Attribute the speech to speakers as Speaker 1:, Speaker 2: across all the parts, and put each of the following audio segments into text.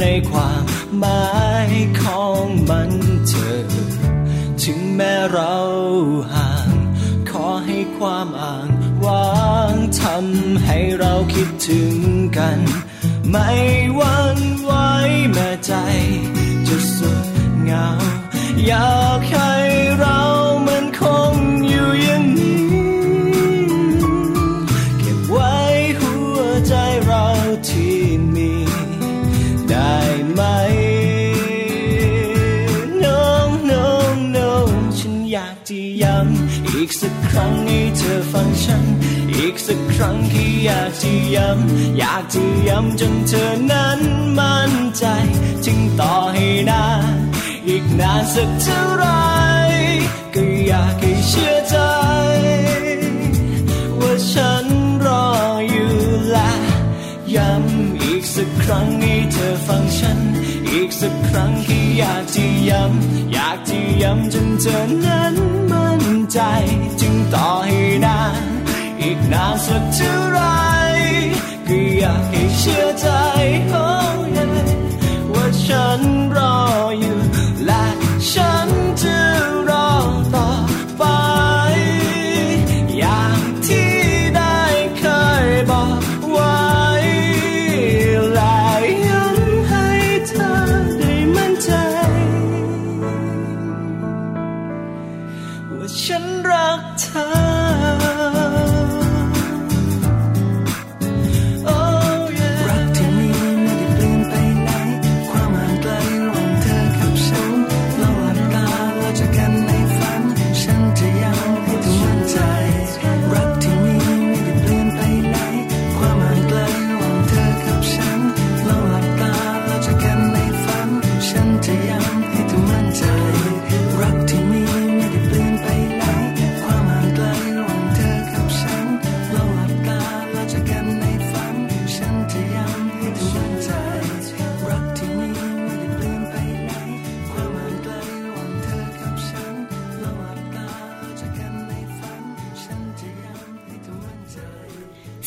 Speaker 1: ในความหมายของมันเธอ ถึงแม้เราห่าง ขอให้ความอ่างวางทำให้เราคิดถึงกัน ไม่วันไว้แม้ใจจะสุดเหงาอยากให้ ครั้งที่อยากจะย้ำอยากจะย้ำจนเธอนั้นมั่นใจจึงต่อให้นานอีกนานสักเท่าไรก็อยากให้เชื่อใจ ว่าฉันรออยู่และย้ำอีกสักครั้งให้เธอฟังฉัน อีกสักครั้งที่อยากจะย้ำอยากจะย้ำจนเธอนั้นมั่นใจจึงต่อให้นาน อีกนานสักเท่าไรก็อยากให้เชื่อใจโอ้ยว่าฉันรออยู่และฉันจะรอต่อไป อย่างที่ได้เคยบอกไว้และย้ำให้เธอได้มั่นใจ ว่าฉันรักเธอ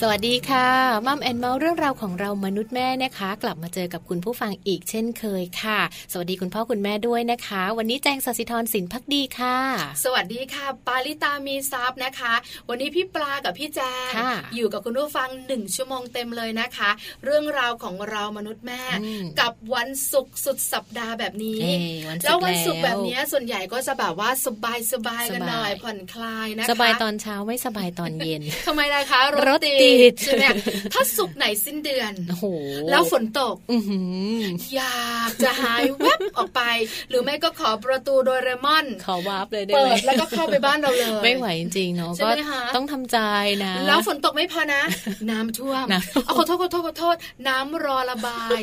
Speaker 2: สวัสดีค่ะมัมแอนเมาส์เรื่องราวของเรามนุษย์แม่นะคะ กลับมาเจอกับคุณผู้ฟังอีกเช่นเคยค่ะ สวัสดีคุณพ่อคุณแม่ด้วยนะคะ วันนี้แจงสศิธรสินพักดีค่ะ
Speaker 3: สวัสดีค่ะ ปาลิตามีซับนะคะ วันนี้พี่ปลากับพี่แจง
Speaker 2: ค่ะ
Speaker 3: อยู่กับคุณผู้ฟังหนึ่งชั่วโมงเต็มเลยนะคะ เรื่องราวของเรามนุษย์แม่
Speaker 2: อืม
Speaker 3: กับวันศุกร์สุดสัปดาห์แบบนี้
Speaker 2: เอ้ยวันศุกร์
Speaker 3: แล้ววันศุกร์
Speaker 2: แล้ว
Speaker 3: แบบนี้ส่วนใหญ่ก็จะแบบว่าสบายสบายๆกันหน่อย
Speaker 2: สบาย
Speaker 3: ผ่อนคลายนะคะ
Speaker 2: สบายตอนเช้าไม่สบายตอนเย็น
Speaker 3: ทำไมล่ะคะ
Speaker 2: รถติด
Speaker 3: ใช่ไหมถ้าศุกร์ไหนสิ้นเดือน
Speaker 2: โอ้โห
Speaker 3: แล้วฝนตก
Speaker 2: อื้อหือ
Speaker 3: อยากจะหายแวบออกไป หรือไม่ก็ขอประตูโดเรมอน
Speaker 2: ขอวาร์ปเลยได้
Speaker 3: เปิ
Speaker 2: ไหม
Speaker 3: ดแล้วก็เข้าไปบ้านเราเลย
Speaker 2: ไม่ไหวจริงๆเนาะ
Speaker 3: ใช่
Speaker 2: ก็
Speaker 3: ไหมคะ
Speaker 2: ต้องทำใจนะ
Speaker 3: แล้วฝนตกไม่พอนะ น้ำท่วม
Speaker 2: น้ำท่วม
Speaker 3: เอาขอโทษขอโทษขอโทษ น้ำรอระบาย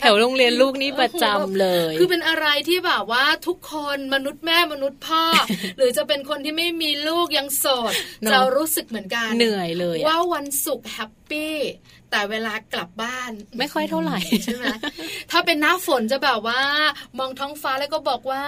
Speaker 2: แถวโรงเรียนลูกนี่ประจำเลย
Speaker 3: คือเป็นอะไรที่แบบว่าทุกคนมนุษย์แม่มนุษย์พ่อ หรือจะเป็นคนที่ไม่มีลูกยังโสด
Speaker 2: เนอะ
Speaker 3: จะรู้สึกเหมือนกัน
Speaker 2: เหนื่อยเลยอะ
Speaker 3: ว่าวันศุกร์แฮป ปี้ แต่เวลากลับบ้าน
Speaker 2: ไม่ค่อยเท่าไหร่
Speaker 3: ใช่ไหมถ้าเป็นหน้าฝนจะแบบว่า มองท้องฟ้าแล้วก็บอกว่า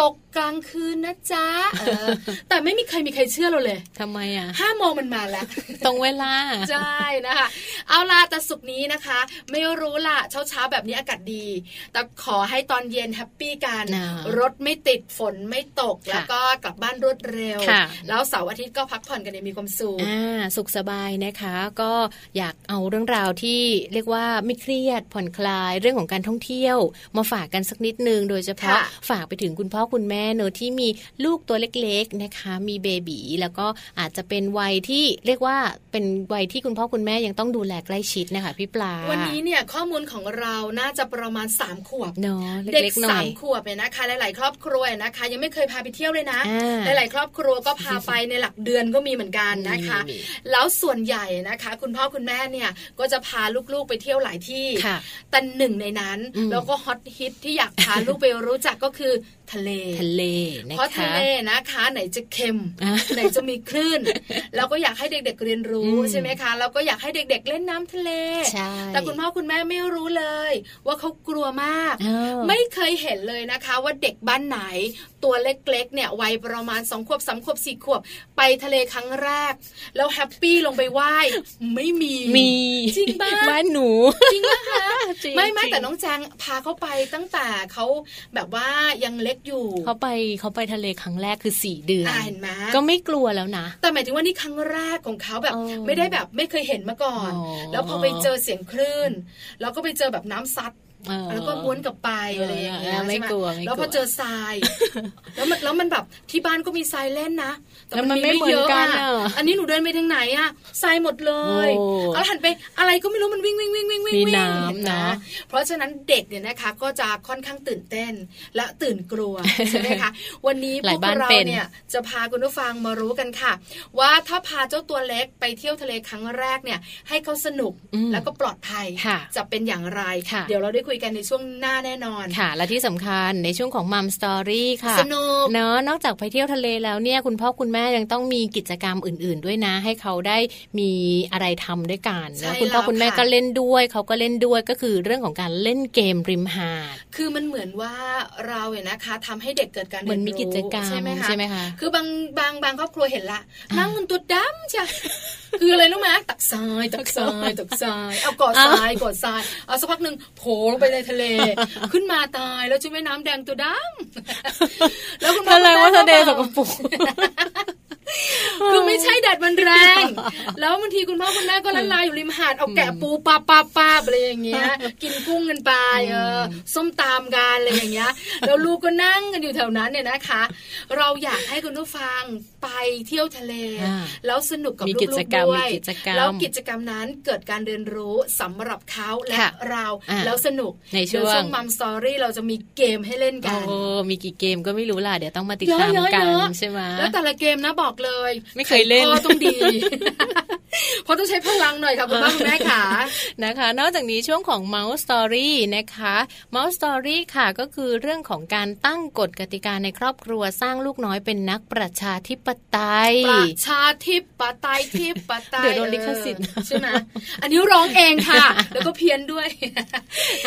Speaker 3: ตกกลางคืนนะจ๊ะเออแต่ไม่มีใครมีใครเชื่อเราเลย
Speaker 2: ทำไมอะ
Speaker 3: ห้าโมงมันมาแล้ว
Speaker 2: ตรงเวลา
Speaker 3: ใช่นะคะ เอาล่ะแต่สุกร์นี้นะคะ ไม่รู้ล่ะเช้าเช้าๆแบบนี้อากาศดี แต่ขอให้ตอนเย็น happy กัน
Speaker 2: นะ
Speaker 3: รถไม่ติดฝนไม่ตก
Speaker 2: ค่ะ
Speaker 3: แล้วก็กลับบ้านรวดเร็ว
Speaker 2: ค่ะ
Speaker 3: แล้วเสาร์อาทิตย์ก็พักผ่อนกันอย่างมีความสุข
Speaker 2: อ่าสุขสบายนะคะ ก็อยากเอาเรื่องราวที่เรียกว่าไม่เครียดผ่อนคลายเรื่องของการท่องเที่ยว มาฝากกันสักนิดนึง โดยเฉพาะ
Speaker 3: ค่ะ
Speaker 2: ฝากไปถึงคุณพ่อคุณแม่เนอะที่มีลูกตัวเล็กๆนะคะ มี baby แล้วก็อาจจะเป็นวัยที่เรียกว่าเป็นวัยที่คุณพ่อคุณแม่ยังต้องดูแลใกล้ชิดนะคะพี่ปลา
Speaker 3: วันนี้เนี่ยข้อมูลของเราน่าจะประมาณ3ามขวบ
Speaker 2: เนาะ
Speaker 3: เด็
Speaker 2: เล็
Speaker 3: ก
Speaker 2: กๆหน่
Speaker 3: สา
Speaker 2: อย
Speaker 3: มขวบเนี่ยนะคะ หลาย ๆ ครอบครัวนะคะ ยังไม่เคยพาไปเที่ยวเลยนะ
Speaker 2: อ่า
Speaker 3: หลาย ๆ ครอบครัวก็พาไปในหลักเดือนก็มีเหมือนกันนะคะ
Speaker 2: มีมี
Speaker 3: แล้วส่วนใหญ่นะคะ คุณพ่อคุณแม่เนี่ยก็จะพาลูกๆไปเที่ยวหลายที่
Speaker 2: ค่ะ
Speaker 3: แต่หนึ่งในนั้น
Speaker 2: อืม
Speaker 3: แล้วก็ฮอตฮิตที่อยากพาลูกไปรู้จักก็คือทะเล
Speaker 2: ทะเลนะ
Speaker 3: เพราะทะ
Speaker 2: คะ
Speaker 3: เลนะคะ ไหนจะเค็ม
Speaker 2: อะ
Speaker 3: ไหนจะมีคลื่นแล้วก็อยากให้เด็กๆเรียนรู้
Speaker 2: อืม
Speaker 3: ใช่ไหมคะแล้วก็อยากให้เด็ก ๆ เล่นน้ำทะเล
Speaker 2: ใช่
Speaker 3: แต่คุณพ่อคุณแม่ไม่รู้เลย ว่าเขากลัวมาก
Speaker 2: อ้าว
Speaker 3: ไม่เคยเห็นเลยนะคะ ว่าเด็กบ้านไหนตัวเล็กๆเนี่ยวัยประมาณสองขวบสามขวบสี่ขวบไปทะเลครั้งแรก แล้วแฮปปี้ลงไปว่ายไม่มี
Speaker 2: มี
Speaker 3: จริงปะ
Speaker 2: บ้านหนู
Speaker 3: จริงนะคะ
Speaker 2: จริง
Speaker 3: ไม่ไม่
Speaker 2: จริง
Speaker 3: แต่น้องแจงพาเขาไปตั้งแต่เขาแบบว่ายังเล็กอยู่
Speaker 2: เขาไปเขาไปทะเลครั้งแรกคือสี่เดือน
Speaker 3: อ่าเห็นไหม
Speaker 2: ก็ไม่กลัวแล้วนะ
Speaker 3: แต่หมายถึงว่านี่ครั้งแรกของเขาแบบ
Speaker 2: อ๋อ
Speaker 3: ไม่ได้แบบไม่เคยเห็นมาก่อน
Speaker 2: อ๋อ
Speaker 3: แล้วพอไปเจอเสียงคลื่น แล้วก็ไปเจอแบบน้ำซัด
Speaker 2: เออ
Speaker 3: แล้วก็ม้วนกลับไปอะไรอย่างเงี้ย
Speaker 2: เออไม่
Speaker 3: ใช่ห
Speaker 2: กลัวไม่กลัว
Speaker 3: แล้วพอเจอทราย แล้วมันแล้วมันแบบที่บ้านก็มีทรายเล่นนะแต่
Speaker 2: แล้วมันไม่เหมือนกัน
Speaker 3: อะ
Speaker 2: อะ
Speaker 3: อันนี้หนูเดินไปทางไหนอะทรายหมดเลย
Speaker 2: โอ้
Speaker 3: เอาหันไปอะไรก็ไม่รู้มันวิ่งวิ่งวิ่งวิ่งวิ่ง
Speaker 2: มี
Speaker 3: วิ่ง
Speaker 2: น้ำ
Speaker 3: เห็ไหม
Speaker 2: เนอะ
Speaker 3: เพราะฉะนั้นเด็กเนี่ยนะคะ ก็จะค่อนข้างตื่นเต้นและตื่นกลัวใช่ไหมคะวันนี้
Speaker 2: ห
Speaker 3: พ
Speaker 2: ลายว
Speaker 3: ก
Speaker 2: บ้าน
Speaker 3: เรา
Speaker 2: เป็น
Speaker 3: เนี่ยจะพาคุณผู้ฟังมารู้กันค่ะ ว่าถ้าพาเจ้าตัวเล็กไปเที่ยวทะเลครั้งแรกเนี่ย ให้เขาสนุก
Speaker 2: อืม
Speaker 3: แล้วก็ปลอดภัย
Speaker 2: ค่ะ
Speaker 3: จะเป็นอย่างไร
Speaker 2: ค่ะ
Speaker 3: เดี๋ยวเราได้คุยกันในช่วงหน้าแน่นอน
Speaker 2: ค่ะ และที่สำคัญในช่วงของมัมสตอรี่ค่ะ
Speaker 3: สนุก
Speaker 2: เนาะนอกจากไปเที่ยวทะเลแล้วเนี่ยคุณพ่อคุณแม่ยังต้องมีกิจกรรมอื่น ๆ ด้วยนะ ให้เขาได้มีอะไรทำด้วยกัน
Speaker 3: ใช่
Speaker 2: นะคุณพ่อ
Speaker 3: แล้ว
Speaker 2: คุณแม่
Speaker 3: ค่ะ
Speaker 2: ก็เล่นด้วย เขาก็เล่นด้วยก็คือเรื่องของการเล่นเกมริมหาด
Speaker 3: คือมันเหมือนว่าเราเนี่ยนะคะทำให้เด็กเกิดการ
Speaker 2: เหมื
Speaker 3: เรี
Speaker 2: อน
Speaker 3: ยน
Speaker 2: มี
Speaker 3: รู้
Speaker 2: กิจกรรม
Speaker 3: ใช่ไหมคะ
Speaker 2: ใช่ไหมคะ
Speaker 3: คือบางบางบางครอบครัวเห็นละ
Speaker 2: อ่านั่
Speaker 3: นั่งมันตัวดำจ้ะคืออะไรรู้ไหมตักทรายตักทรายตักทรายเอากอดทรายกอดทรายเอาสักพักหนึ่งโผล่ลงไปในทะเล ขึ้นมาตายแล้วชุดว่ายน้ำแดงตัวดำแล้วคุณพ่อ
Speaker 2: นั่นเลยว่า
Speaker 3: คุณ
Speaker 2: ทะ
Speaker 3: แม่
Speaker 2: เลส
Speaker 3: ก็
Speaker 2: ก
Speaker 3: บอก
Speaker 2: ปรก
Speaker 3: คือไม่ใช่แดดมันแรง แล้วบางทีคุณพ่อคุณแม่ก็ละลายอยู่ริมหาดเอาแกะปูปลาปลาปลาอะไรอย่างเงี้ย กินกุ้งกันไปเออส้มตามกันอะไรอย่างเงี้ยแล้วลูกก็นั่งกันอยู่แถวนั้นเนี่ยนะคะ เราอยากให้คุณผู้ฟังไปเที่ยวทะเล
Speaker 2: อ่า
Speaker 3: แล้วสนุกกับ
Speaker 2: มี
Speaker 3: ลู
Speaker 2: กิจ
Speaker 3: ก
Speaker 2: กรร
Speaker 3: ๆ
Speaker 2: ม
Speaker 3: ด้วย
Speaker 2: มีกิจกรรม
Speaker 3: แล้วกิจกรรมนั้นเกิดการเรียนรู้สำหรับเขาและ
Speaker 2: ค่ะ
Speaker 3: เรา
Speaker 2: อ่า
Speaker 3: แล้วสนุก
Speaker 2: ในช่วง
Speaker 3: เดี๋ยมัมสตอรี่เราจะมีเกมให้เล่นกัน
Speaker 2: โอ้มีกี่เกมก็ไม่รู้ล่ะเดี๋ยวต้องมาติด
Speaker 3: เยอะ
Speaker 2: ตาม
Speaker 3: เยอะ
Speaker 2: กัน
Speaker 3: เยอะ
Speaker 2: ใช่ไหม
Speaker 3: แล้วแต่ละเกมนะบอกเลย
Speaker 2: ไม่เคยเล่น
Speaker 3: ไขข้อต้องดีเพราะต้องใช้พลังหน่อยค่ะคุณพ่อคุณแม่ค่ะ
Speaker 2: นะคะ นอกจากนี้ช่วงของ Mouse Story นะคะ Mouse Story ค่ะก็คือเรื่องของการตั้งกฎกติกาในครอบครัวสร้างลูกน้อยเป็นนักประชาธิปไตย
Speaker 3: ประชาธิปไตยที่ปไตย
Speaker 2: เดี๋ยวโดนลิขสิทธิ์
Speaker 3: เออใช่ไหมอันนี้ร้องเองค่ะ แล้วก็เพี้ยนด้วย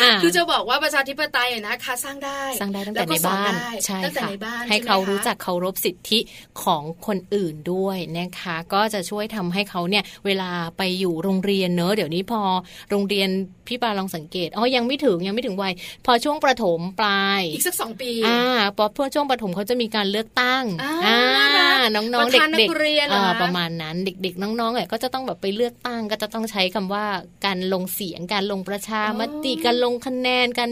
Speaker 2: อ่า
Speaker 3: คือจะบอกว่าประชาธิปไตยอะนะคะสร้างได้
Speaker 2: สร้างได้ตั้ง
Speaker 3: ล้
Speaker 2: แต่
Speaker 3: วก็
Speaker 2: ใน
Speaker 3: สอ
Speaker 2: บ้าน
Speaker 3: ได้
Speaker 2: ใช่
Speaker 3: ตั้งแต่
Speaker 2: ค่ะ
Speaker 3: ในบ้าน
Speaker 2: ให้
Speaker 3: ช่ไม
Speaker 2: เขา
Speaker 3: คะ
Speaker 2: รู้จักเคารพสิทธิของคนอื่นด้วยนะคะ ก็จะช่วยทำให้เขาเนี่ยเวลาาไปอยู่โรงเรียนเนอะเดี๋ยวนี้พอโรงเรียน พี่ปาลองสังเกตอ๋อยังไม่ถึงยังไม่ถึงวัย พอช่วงประถมปลาย
Speaker 3: อีกสักสองปี
Speaker 2: อ่าพอพอช่วงประถมเขาจะมีการเลือกตั้ง
Speaker 3: อ่า
Speaker 2: น้องๆเด็กๆประมาณนั้นเด็กๆ น้องๆเนี่ยก็จะต้องแบบไปเลือกตั้งก็จะต้องใช้คำว่าการลงเสียงการลงประชามติการลงคะแนนการ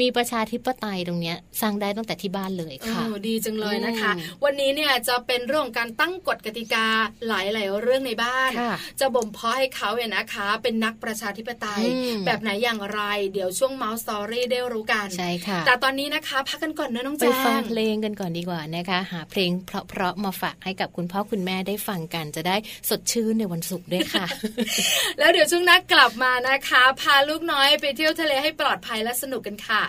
Speaker 2: มีประชาธิปไตยตรงเนี้ยสร้างได้ตั้งแต่ที่บ้านเลยค่ะ
Speaker 3: ดีจังเลยนะคะ วันนี้เนี่ยจะเป็นเรื่องการตั้งกฎกติกาหลายๆเรื่องในบ้าน จะบ่มเพาะให้เขาเนี่ยนะคะ เป็นนักประชาธิปไตยแบบไหนอย่างไร เดี๋ยวช่วงเมาส์สตอรี่ได้รู้กัน
Speaker 2: ใช่ค่ะ
Speaker 3: แต่ตอนนี้นะคะพักกันก่อนนะน้องแจ
Speaker 2: งไปฟังเพลงกันก่อนดีกว่านะคะ หาเพลงเพราะๆมาฝากให้กับคุณพ่อคุณแม่ได้ฟังกันจะได้สดชื่นในวันศุกร์ด้วยค่ะ
Speaker 3: แล้วเดี๋ยวช่วงนักกลับมานะคะ พาลูกน้อยไปเที่ยวทะเลให้ปลอดภัยและสนุกกันค่ะ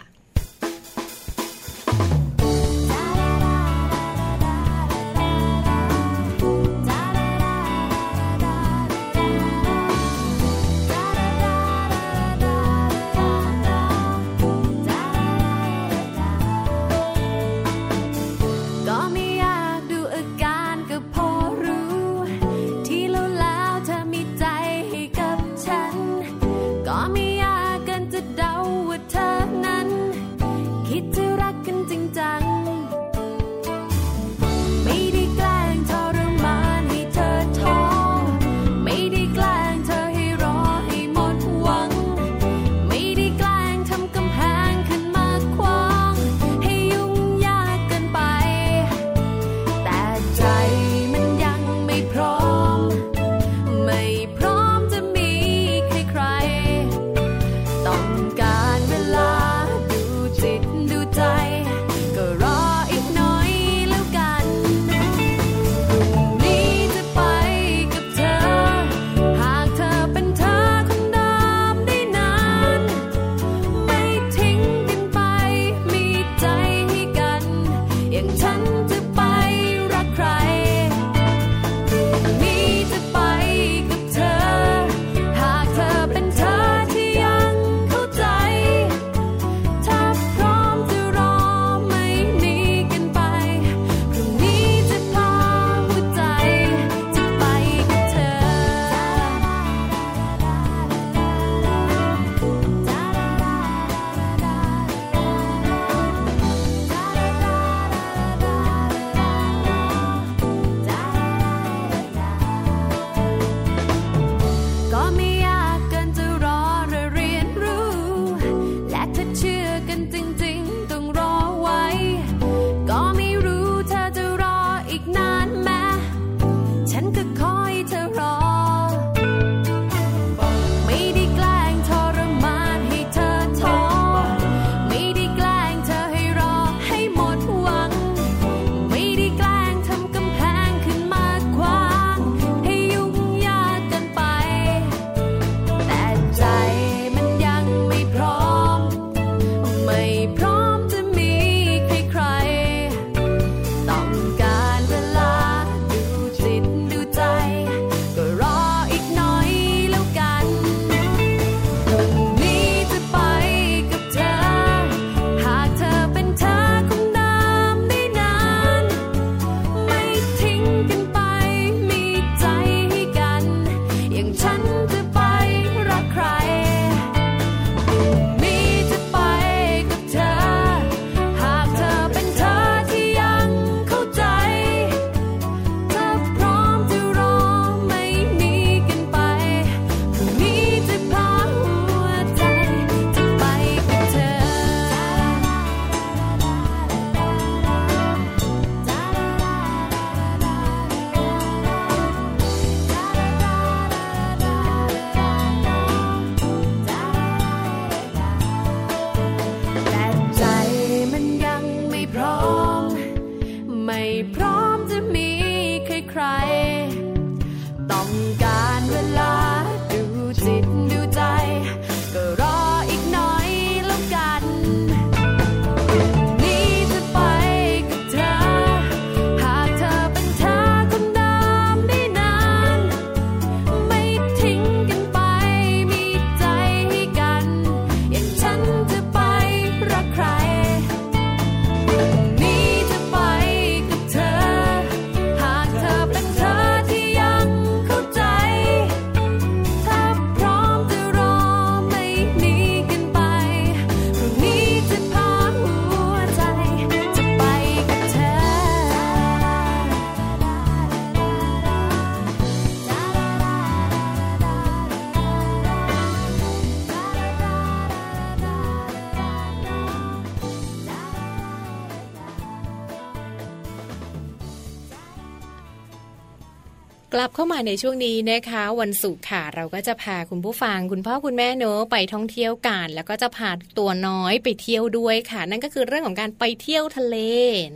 Speaker 2: ลับเข้ามาในช่วงนี้นะคะ วันศุกร์ค่ะเราก็จะพาคุณผู้ฟัง คุณพ่อคุณแม่เนอะไปท่องเที่ยวกัน แล้วก็จะพาตัวน้อยไปเที่ยวด้วยค่ะ นั่นก็คือเรื่องของการไปเที่ยวทะเล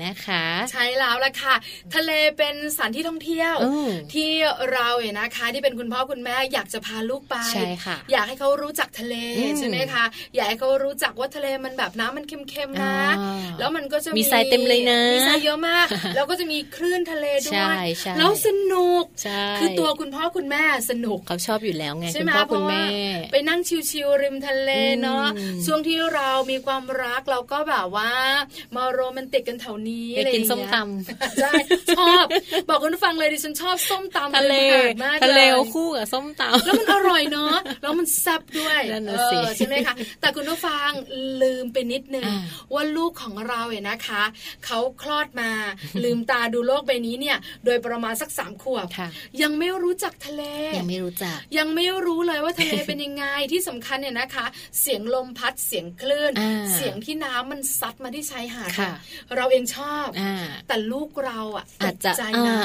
Speaker 2: นะคะ
Speaker 3: ใช่แล้วละค่ะ ทะเลเป็นสถานที่ท่องเที่ยว ที่เราเนี่ยนะคะ ที่เป็นคุณพ่อคุณแม่อยากจะพาลูกไป
Speaker 2: ใช่ค่ะ
Speaker 3: อยากให้เขารู้จักทะเลใช่ไหมคะอยากให้เขารู้จักว่าทะเลมันแบบน้ำมันเค็มๆนะ แล้วมันก็จะ
Speaker 2: มีทรายเต็มเลยนะ
Speaker 3: มีทรายเยอะมาก แล้วก็จะมีคลื่นทะเลด้วยแล้วสนุกคือตัวคุณพ่อคุณแม่สนุก
Speaker 2: เขาชอบอยู่แล้วไงคุณพ่อคุณแม่
Speaker 3: ไปนั่งชิวๆริมทะเลเนาะช่วงที่เรามีความรักเราก็แบบว่ามาโรแมนติกกันแถวนี้
Speaker 2: ไปกินส้มตำ
Speaker 3: ใช่ชอบ บอกคุณฟังเลยดิฉันชอบส้มตำ
Speaker 2: ทะเลมากทะเลคู่กับส้มตำ
Speaker 3: แล้วมันอร่อยเนาะแล้วมันแซ่บด้วยใช่ไหมคะแต่คุณผู้ฟังลืมไปนิดนึงว่าลูกของเราเนี่ยนะคะเขาคลอดมาลืมตาดูโลกใบนี้เนี่ย โดยประมาณสักสามขวบยังไม่รู้จักทะเล
Speaker 2: ยังไม่รู้จัก
Speaker 3: ยังไม่รู้เลยว่าทะเลเป็นยังไงที่สำคัญเนี่ยนะคะ เสียงลมพัดเสียงคลื่น เสียงที่น้ำมันซัดมาที่ชายหาดเราเองชอบแต่ลูกเราอะ
Speaker 2: อาจจะ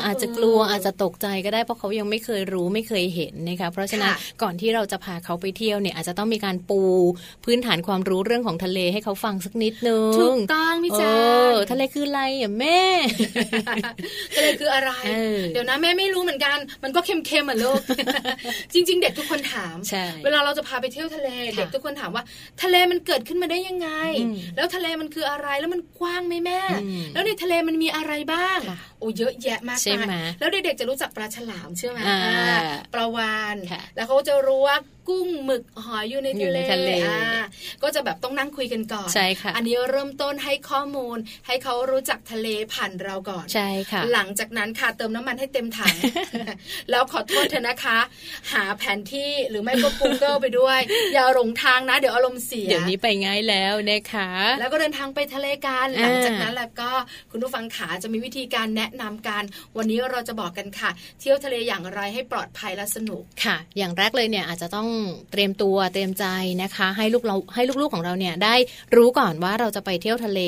Speaker 2: อาจจะกลัวอาจจะตกใจก็ได้เพราะเขายังไม่เคยรู้ไม่เคยเห็นนะคะเพราะฉะนั้นก่อนที่เราจะพาเขาไปเที่ยวเนี่ยอาจจะต้องมีการปูพื้นฐานความรู้เรื่องของทะเลให้เขาฟังสักนิดนึง
Speaker 3: ถูกต้องพี่แจ๊
Speaker 2: ทะเลคืออะไรอะแม่
Speaker 3: ทะเลคืออะไร เดี๋ยวนะแม่ไม่รู้เหมือนกัน มันก็เค็มๆอะลูกจริง ๆ เด็กทุกคนถาม เวลาเราจะพาไปเที่ยวทะเลเด็กทุกคนถามว่า ทะเลมันเกิดขึ้นมาได้ยังไง แล้วทะเลมันคืออะไรแล้วมันกว้างไหมแม่ แล้วในทะเลมันมีอะไรบ้าง โอ้เยอะแยะมากมายแล้วเด็กๆจะรู้จักปลาฉลามใช่ไหมปลาวานแล้วเขาจะรู้ว่ากุ้งหมึกหอยอยู่ในทะเลทะเลก็จะแบบต้องนั่งคุยกันก่อน
Speaker 2: ใช่ค่ะ
Speaker 3: อันนี้เริ่มต้นให้ข้อมูล ให้เขารู้จักทะเลผ่านเราก่อน
Speaker 2: ใช่ค่ะ
Speaker 3: หลังจากนั้นค่ะเติมน้ำมันให้เต็มถังแล้วขอโทษเธอนะคะ หาแผนที่หรือไม่ก็ Google ไปด้วย อย่าหลงทางนะ เดี๋ยวอารมณ์เสีย
Speaker 2: เดี๋ยวนี้ไปง่ายแล้วนะคะ
Speaker 3: แล้วก็เดินทางไปทะเลกันหลังจากนั้นแล้วก็คุณผู้ฟังขาจะมีวิธีการแนะนำกัน วันนี้เราจะบอกกันค่ะ เที่ยวทะเลอย่างไรให้ปลอดภัยและสนุก
Speaker 2: ค่ะ อย่างแรกเลยเนี่ยอาจจะต้องเตรียมตัวเตรียมใจนะคะ ให้ลูกเราให้ลูกๆของเราเนี่ยได้รู้ก่อนว่าเราจะไปเที่ยวทะเล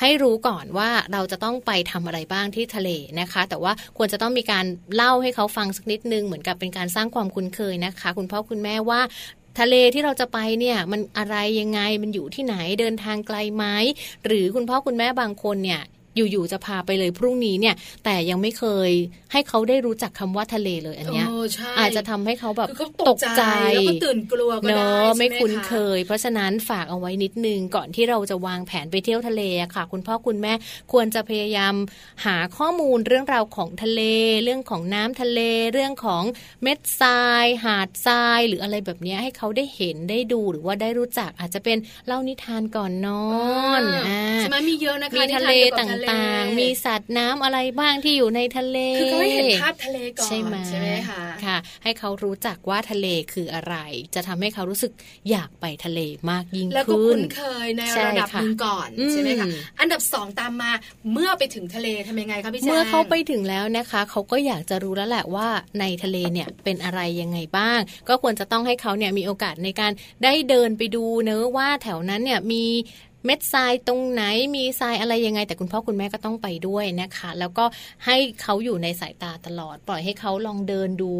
Speaker 2: ให้รู้ก่อนว่าเราจะต้องไปทำอะไรบ้างที่ทะเลนะคะ แต่ว่าควรจะต้องมีการเล่าให้เขาฟังสักนิดนึงเหมือนกับเป็นการสร้างความคุ้นเคยนะคะ คุณพ่อคุณแม่ว่าทะเลที่เราจะไปเนี่ยมันอะไรยังไงมันอยู่ที่ไหนเดินทางไกลไหมหรือคุณพ่อคุณแม่บางคนเนี่ย อยู่ๆจะพาไปเลยพรุ่งนี้เนี่ย แต่ยังไม่เคยให้เขาได้รู้จักคำว่าทะเลเลยอันเนี้ยอาจจะทำให้เขาแบบตกใจ
Speaker 3: แล้วก็ตื่นกลัวก็ได้
Speaker 2: ไม่คุ้นเคย เพราะฉะนั้นฝากเอาไว้นิดนึงก่อนที่เราจะวางแผนไปเที่ยวทะเลค่ะ คุณพ่อคุณแม่ควรจะพยายามหาข้อมูลเรื่องราวของทะเล เรื่องของน้ำทะเล เรื่องของเม็ดทราย หาดทราย หรืออะไรแบบนี้ให้เขาได้เห็นได้ดูหรือว่าได้รู้จักอาจจะเป็นเล่านิทานก่อนนอน
Speaker 3: ใช่ไหมมีเยอะนะคะ
Speaker 2: มีทะเลต่างๆ มีสัตว์น้ำอะไรบ้างที่อยู่ในทะเล
Speaker 3: คือเขาให้เห็นภาพทะเลก่อนใช่ไหมใช่ไหมคะ
Speaker 2: ค่ะ ให้เขารู้จักว่าทะเลคืออะไร จะทำให้เขารู้สึกอยากไปทะเลมากยิ่งขึ้นแล้
Speaker 3: วก็คุ้นเคยในระดับหนึ่งก่อนใช่ไหมคะอันดับสองตามมาเมื่อไปถึงทะเลทำยังไงคะพี่แจ๊
Speaker 2: เมื่อเขาไปถึงแล้วนะคะ เขาก็อยากจะรู้แล้วแหละว่าในทะเลเนี่ยเป็นอะไรยังไงบ้าง ก็ควรจะต้องให้เขาเนี่ยมีโอกาสในการได้เดินไปดูเนื้อว่าแถวนั้นเนี่ยมี เม็ดทรายตรงไหนมีทรายอะไรยังไง แต่คุณพ่อคุณแม่ก็ต้องไปด้วยนะคะ แล้วก็ให้เขาอยู่ในสายตาตลอด ปล่อยให้เขาลองเดินดู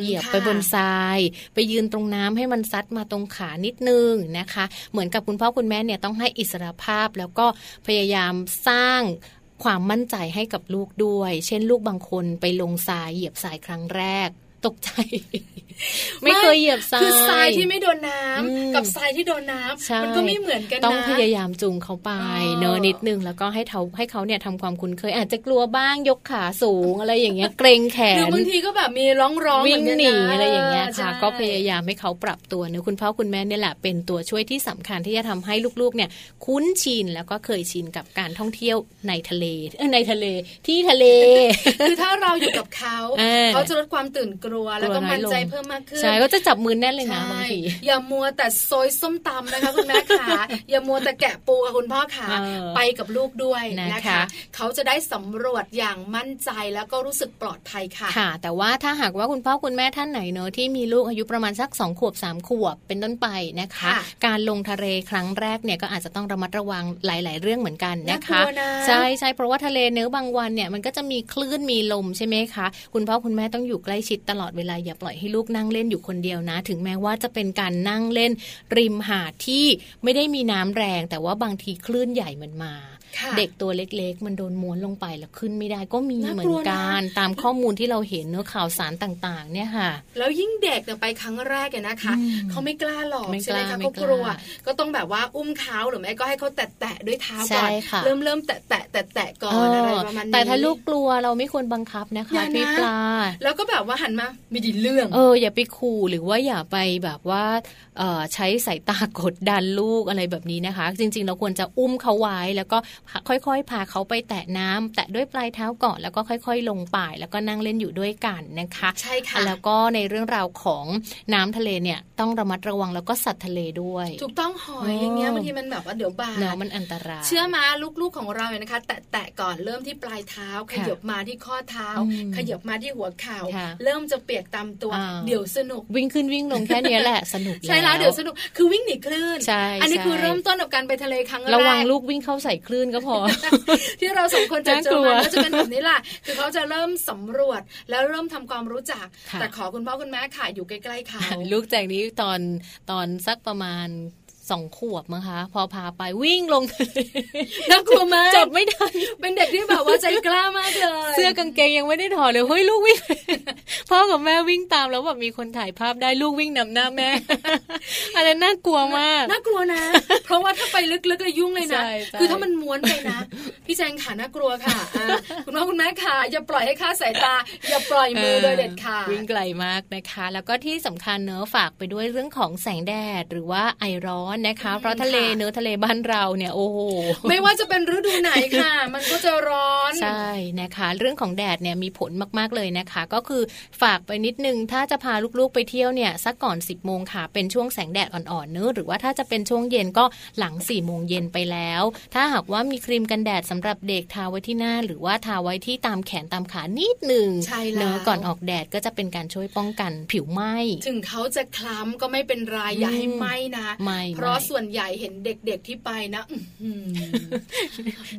Speaker 2: เหยียบไปบนทราย ไปยืนตรงน้ำให้มันซัดมาตรงขานิดนึงนะคะ เหมือนกับคุณพ่อคุณแม่เนี่ยต้องให้อิสรภาพแล้วก็พยายามสร้างความมั่นใจให้กับลูกด้วย เช่น ลูกบางคนไปลงทรายเหยียบทรายครั้งแรก ตกใจ ไม่เคยเหยียบทราย
Speaker 3: คือทรายที่ไม่โดนน้ากับทรายที่โดนน้ำมันก็ไม่เหมือนกันนะ
Speaker 2: ต้องพยายามจูงเขาไปเนอนิดนึงแล้วก็ให้เขาให้เขาเนี่ยทำความคุ้นเคยอาจจะกลัวบ้างยกขาสูงอะไรอย่างเงี้ยเกรงแขนหรื
Speaker 3: อบางทีก็แบบมีร้องร้อง
Speaker 2: วิ่งหนีอะไรอย่างเงี้ยค่ะ ก็พยายามให้เขาปรับตัวเนอะคุณพ่อคุณแม่เนี่ยแหละเป็นตัวช่วยที่สำคัญที่จะทำให้ลูกๆ เนี่ยคุ้นชินแล้วก็เคยชินกับการท่องเที่ยวในทะเลในทะเลที่ทะเล
Speaker 3: คือถ้าเราอยู่กับเขาเขาจะลดความตื่นกลัวแล้วก็มั่นใจเพิ่มมากขึ้น
Speaker 2: ใช่ก็จะจับมือแน่นเลยนะบางที
Speaker 3: อย่ามัวแต่ซอยส้มตำนะคะคุณแม่ขาอย่ามัวแต่แกะปูค่ะคุณพ่อขาไปกับลูกด้วยนะคะเขาจะได้สำรวจอย่างมั่นใจแล้วก็รู้สึกปลอดภัยค่ะ
Speaker 2: ค่ะ แต่ว่าถ้าหากว่าคุณพ่อคุณแม่ท่านไหนเนอะที่มีลูกอายุประมาณสักสองขวบสามขวบเป็นต้นไปนะคะ การลงทะเลครั้งแรกเนี่ยก็อาจจะต้องระมัดระวังหลาย ๆ เรื่องเหมือนกันนะคะใช่ใช่เพราะว่าทะเลเนื้อบางวันเนี่ยมันก็จะมีคลื่นมีลมใช่ไหมคะคุณพ่อคุณแม่ต้องอยู่ใกล้ชิดตลลอดเวลาอย่าปล่อยให้ลูกนั่งเล่นอยู่คนเดียวนะ ถึงแม้ว่าจะเป็นการนั่งเล่นริมหาดที่ไม่ได้มีน้ำแรง แต่ว่าบางทีคลื่นใหญ่มันมา เด็กตัวเล็ก ๆ มันโดนม้วนลงไปแล้วขึ้นไม่ได้ก็มีเหมือนกันตามข้อมูลที่เราเห็นเนื้อข่าวสารต่างๆ เนี่ยค่ะ
Speaker 3: แล้วยิ่งเด็กไปครั้งแรกเนี่ยนะคะเขาไม่กล้าหรอกใช่ไหมคะเขากลัว ก็ต้องแบบว่าอุ้มเขาหรือไม่ก็ให้เขาแตะๆด้วยเท้าก่อนเริ่มเริ่มแตะแตะแตะแตะก่อนอะไรประมาณนี้
Speaker 2: แต่ถ้าลูกกลัวเราไม่ควรบังคับนะคะพี่ปลา
Speaker 3: แล้วก็แบบว่าหันมาไม่ดีเรื่อง
Speaker 2: เอออย่าไปขู่หรือว่าอย่าไปแบบว่าใช้สายตากดดันลูกอะไรแบบนี้นะคะ จริง ๆ เราควรจะอุ้มเขาไว้แล้วก็ค่อยๆ พาเขาไปแตะน้ำแตะด้วยปลายเท้าก่อนแล้วก็ค่อย ๆ ลงป่าย แล้วก็นั่งเล่นอยู่ด้วยกันนะคะ
Speaker 3: ใช่ค่ะ
Speaker 2: แล้วก็ในเรื่องราวของน้ำทะเลเนี่ยต้องระมัดระวังแล้วก็สัตว์ทะเลด้วย
Speaker 3: ถูกต้องหอยอย่างเงี้ยบางทีมันแบบว่าเดี๋ยวบาด
Speaker 2: เนาะมันอันตราย
Speaker 3: เชื่อมาลูกๆของเราเนี่ยนะคะ แตะๆก่อนเริ่มที่ปลายเท้า ขยับมาที่ข้อเท้า ขยับมาที่หัวเข่าเริ่มจะเปียกตามตัวเดี๋ยวสนุก
Speaker 2: วิ่งขึ้นวิ่งลงแค่นี้แหละสนุก
Speaker 3: ใช่แล้วเดี๋ยวสนุกคือวิ่งหนีคลื่น
Speaker 2: ใช่
Speaker 3: อันนี้คือเริ่มต้นกับการไปทะเลครั้งแรก
Speaker 2: ระวังลูกวิ่งเข้าใส่คลื่นก็พอ
Speaker 3: ที่เราสองคนจะเจอมันก็จะเป็นแบบนี้แหละคือเขาจะเริ่มสำรวจแล้วเริ่มทำความรู้จัก แต่ขอคุณพ่อคุณแม่ค่ะอยู่ใกล้ๆเขา
Speaker 2: ลูกแจงนี้ตอนตอนสักประมาณ สองขวบมั้งคะ พอพาไปวิ่งลง
Speaker 3: น่ากลัวมาก
Speaker 2: จบไม่ทัน
Speaker 3: เป็นเด็กที่แบบว่าใจกล้ามากเลย
Speaker 2: เสื้อกางเกงยังไม่ได้ถอดเลยเฮ้ยลูกวิ่งพ่อกับแม่วิ่งตามแล้วแบบมีคนถ่ายภาพได้ลูกวิ่งนำหน้าแม่อันนั้นน่ากลัวมาก
Speaker 3: น่ากลัวนะ เพราะว่าถ้าไปลึกๆก็ยุ่งเลยนะคือถ้ามันม้วนไปนะ พี่แจงขาน่ากลัวค่ะคุณพ่อคุณแม่ค่ะอย่าปล่อยให้ค่าสายตา อย่าปล่อยมือโดยเด็ดขาด
Speaker 2: วิ่งไกลมากนะคะ แล้วก็ที่สำคัญเนอะฝากไปด้วยเรื่องของแสงแดดหรือว่าไอร้อนนะคะเพราะทะเลเนื้อทะเลบ้านเราเนี่ยโอ้โห
Speaker 3: ไม่ว่าจะเป็นฤดูไหนค่ะ มันก็จะร้อน
Speaker 2: ใช่นะคะ เรื่องของแดดเนี่ยมีผลมากๆเลยนะคะ ก็คือฝากไปนิดนึงถ้าจะพาลูกๆไปเที่ยวเนี่ยสักก่อน 10บโมงค่ะ เป็นช่วงแสงแดดอ่อนๆเนื้อหรือว่าถ้าจะเป็นช่วงเย็นก็หลัง4ี่โมงเย็นไปแล้ว ถ้าหากว่ามีครีมกันแดดสำหรับเด็กทาไว้ที่หน้า หรือว่าทาไว้ที่ตามแขนตามขานิดหนึ่งเนื้อก่อนออกแดดก็จะเป็นการช่วยป้องกันผิวไหม
Speaker 3: ถึงเขาจะคล้ำก็ไม่เป็นไรอย่าให้ไหมนะเพราะส่วนใหญ่เห็นเด็กๆที่ไปนะ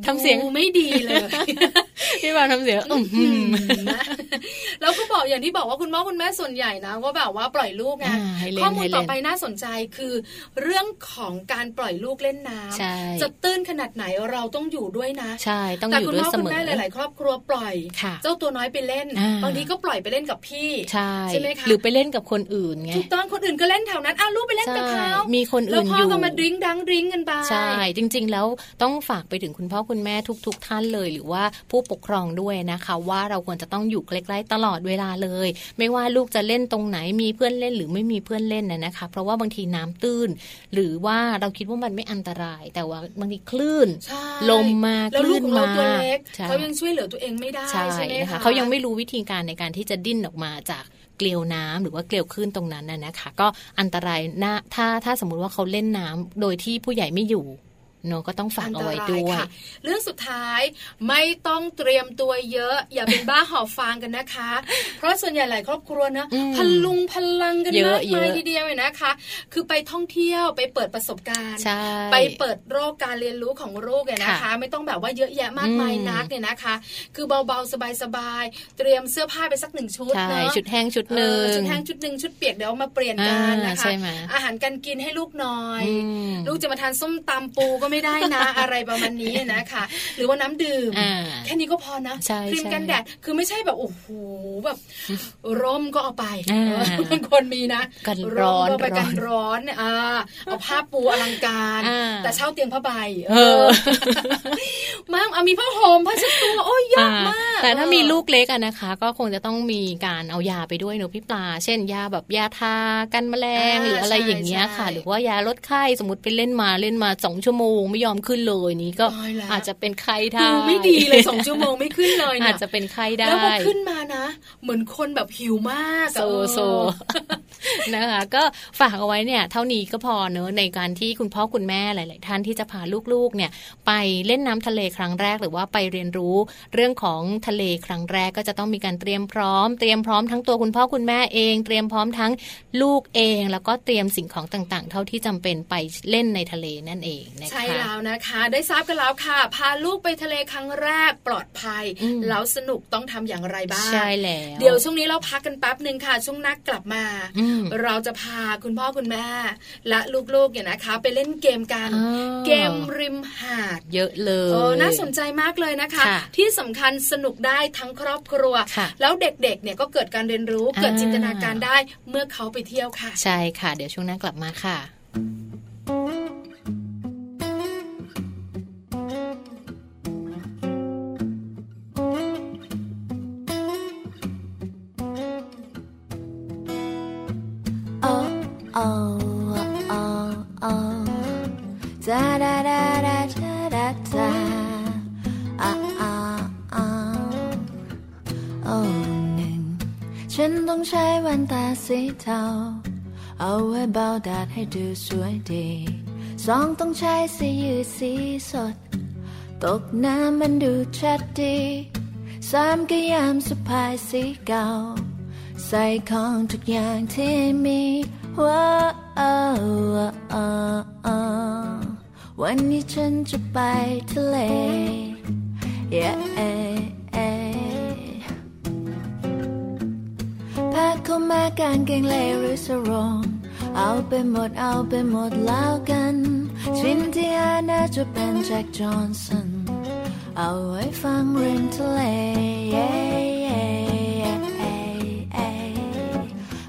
Speaker 2: ทำเสียง
Speaker 3: ไม่ดีเลย
Speaker 2: พี่บาทำเสียง
Speaker 3: แล้วก็บอกอย่างที่บอกว่าคุณพ่อคุณแม่ส่วนใหญ่นะว่าแบบว่าปล่อยลูกไงข้อมูลต่อไปน่าสนใจคือ เรื่องของการปล่อยลูกเล่นน้ำจะตื้นขนาดไหนเราต้องอยู่ด้วยนะ
Speaker 2: ใช่ต้องอยู่ด้วยเสมอแต่คุณพ่อคุณแม่
Speaker 3: หลาย ๆ ครอบครัวปล่อย เจ้าตัวน้อยไปเล่นบางทีก็ปล่อยไปเล่นกับพี่ใช่ไหมคะ
Speaker 2: หรือไปเล่นกับคนอื่นไง
Speaker 3: ถูกต้องคนอื่นก็เล่นแถวนั้นอ้าวลูกไปเล่นกับเขา
Speaker 2: มีคนอื่นอยู่
Speaker 3: แล้วพ่อก็มาดิ้งดังดิ้งกันไป
Speaker 2: ใช่จริง ๆ แล้วต้องฝากไปถึงคุณพ่อคุณแม่ทุก ๆ ท่านเลย หรือว่าผู้ปกครองด้วยนะคะ ว่าเราควรจะต้องอยู่ใกล้ๆตลอดเวลาเลย ไม่ว่าลูกจะเล่นตรงไหนมีเพื่อนเล่นหรือไม่มีเพื่อนเล่นนะนะคะ เพราะว่าบางทีน้ำตื้น หรือว่าเราคิดว่ามันไม่อันตราย แต่ว่าบางทีคลื่นลมมาคลื่นมา
Speaker 3: เขายังช่วยเหลือตัวเองไม่ได้ใช่ไหมคะ
Speaker 2: เขายังไม่รู้วิธีการในการที่จะดิ้นออกมาจาก เกลียวน้ำหรือว่าเกลียวขึ้นตรงนั้นน่ะนะคะ ก็อันตรายนะถ้าถ้าสมมุติว่าเขาเล่นน้ำโดยที่ผู้ใหญ่ไม่อยู่ เนาะก็ต้องฝากเอาไว้ด้วย
Speaker 3: เรื่องสุดท้ายไม่ต้องเตรียมตัวเยอะ อย่าเป็นบ้าหอบฟางกันนะคะ เพราะส่วนใหญ่หลายครอบครัวนะพลุงพลังกันมากมายทีเดียวเลยนะคะ คือไปท่องเที่ยวไปเปิดประสบการณ์ ไปเปิดโรคการเรียนรู้ของลูกเนี่ยนะคะ ไม่ต้องแบบว่าเยอะแยะมากมายนักเนี่ยนะคะ คือเบาๆสบายๆเตรียมเสื้อผ้าไปสักหนึ่งชุดเนาะ
Speaker 2: ชุดแห้งชุดหนึ่ง
Speaker 3: ชุดแห้งชุดหนึ่งชุดเปียกเดี๋ยวมาเปลี่ยนกันนะคะอาหารการกินให้ลูกหน่อย ลูกจะมาทานส้มตำปูก็ไม่ได้นะอะไรประมาณนี้นะคะ หรือว่าน้ำดื่มแค่นี้ก็พอนะครีมกันแดดคือไม่ใช่แบบโอ้โหแบบร่มก็เอาไปบางคนมีนะ
Speaker 2: กันร้อน
Speaker 3: ไปกันร้อนอ่าเอาผ้าปูอลังการ แต่เช่าเตียงผ้าใบมากมีผ้าห่มผ้าเช็ดตัวโอ้ยยากมาก
Speaker 2: แต่ถ้ามีลูกเล็กอะนะคะ ก็คงจะต้องมีการเอายาไปด้วยเนอะพี่ปลา เช่นยาแบบยาทากันแมลงหรืออะไรอย่างเงี้ยค่ะ หรือว่ายาลดไข้สมมติไปเล่นมาเล่นมาสองชั่วโมงงไม่ยอมขึ้นเลยนี่ก็อาจจะเป็นไข้ได้
Speaker 3: ไม่ดีเลยสองชั่วโมงไม่ขึ้นเลย
Speaker 2: อาจจะเป็นไข้ได้
Speaker 3: แล้วพอขึ้นมานะ เหมือนคนแบบหิวมาก
Speaker 2: โซโซนะคะก็ฝากเอาไว้เนี่ย เท่านี้ก็พอเนอะในการที่คุณพ่อคุณแม่หลาย ๆ ท่านที่จะพาลูก ๆ เนี่ย ไปเล่นน้ำทะเลครั้งแรกหรือว่าไปเรียนรู้เรื่องของทะเลครั้งแรกก็จะต้องมีการเตรียมพร้อม เตรียมพร้อมทั้งตัวคุณพ่อคุณแม่เอง เตรียมพร้อมทั้งลูกเอง แล้วก็เตรียมสิ่งของต่าง ๆ เท่าที่จำเป็นไปเล่นในทะเลนั่นเองนะคะใช่
Speaker 3: แล้วนะคะ ได้ทราบกันแล้วค่ะ พาลูกไปทะเลครั้งแรกปลอดภัย แล้วสนุกต้องทำอย่างไรบ้าง
Speaker 2: ใช่แล้ว
Speaker 3: เดี๋ยวช่วงนี้เราพักกันแป๊บหนึ่งค่ะ ช่วงนักกลับมา เราจะพาคุณพ่อคุณแม่ และลูกๆเนี่ยนะคะ ไปเล่นเกมกัน เกมริมหาด
Speaker 2: เยอะเลยโอ้
Speaker 3: น่าสนใจมากเลยนะคะ ที่สำคัญสนุกได้ทั้งครอบครัว แล้วเด็กๆเนี่ยก็เกิดการเรียนรู้เกิดจินตนาการได้เมื่อเขาไปเที่ยวค่ะ
Speaker 2: ใช่ค่ะ เดี๋ยวช่วงนั้นกลับมาค่ะันต้อง
Speaker 4: ใช้แว่นตาสีเทา เอาไว้เบาแดดให้ดูสวยดี สองต้องใช้สียืดสีสด ตกน้ำมันดูชัดดี สามก็ยามสะพายสีเก่า ใส่ของทุกอย่างที่มีว้าววันนี้ฉันจะไปทะเล yeah เข้ามากางเกงเลหรือสรงเอาไปหมดเอาไปหมดแล้วกันชินที่อาน่าจะเป็นแจ็คจอห์นสันเอาไว้ฟังริมทะเล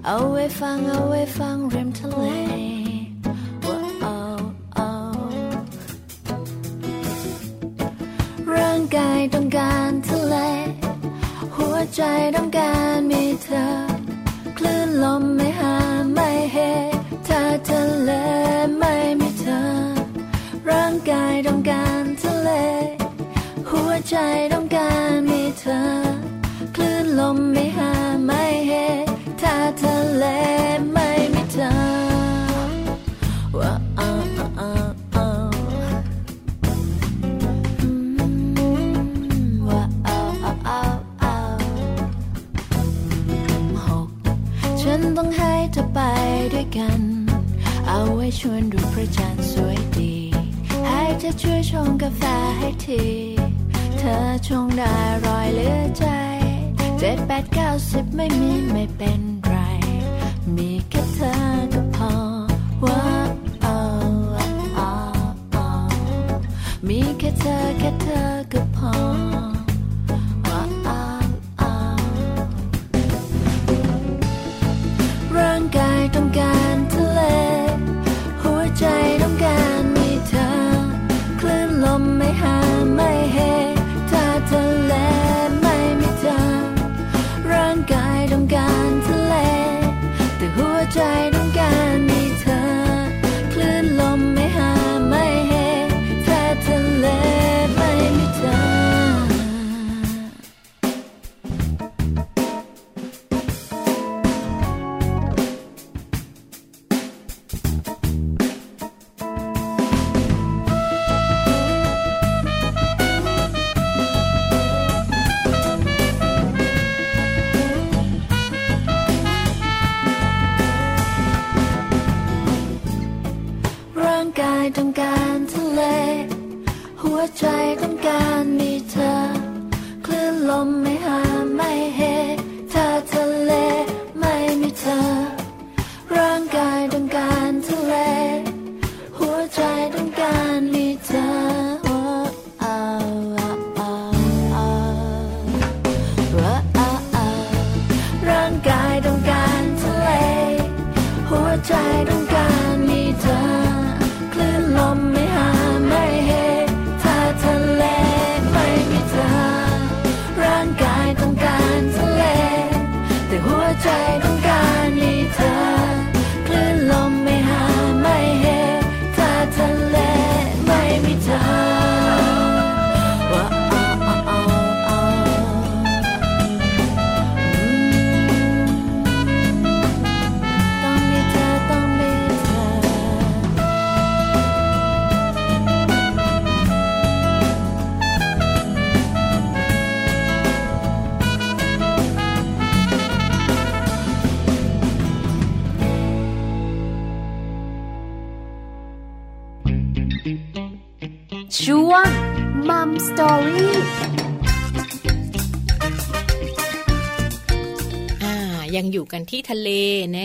Speaker 4: เอาไว้ฟังเอาไว้ฟังริมทะเลร่างกายต้องการทะเล หัวใจต้องการมีเธอ ลื่นลมไม่หาไม่เหถ้าทะเลไม่มีเธอ ร่างกายต้องการทะเล หัวใจต้องการมีเธอ คลื่นลมไม่หาไม่เหถ้าทะเลไม่ ด้วยกัน เอาไว้ชวนดูพระจันทร์สวยดี ให้เธอช่วยชงกาแฟให้ที เธอชงได้รอยเหลือใจ เจ็ดแปดเก้าสิบไม่มีไม่เป็น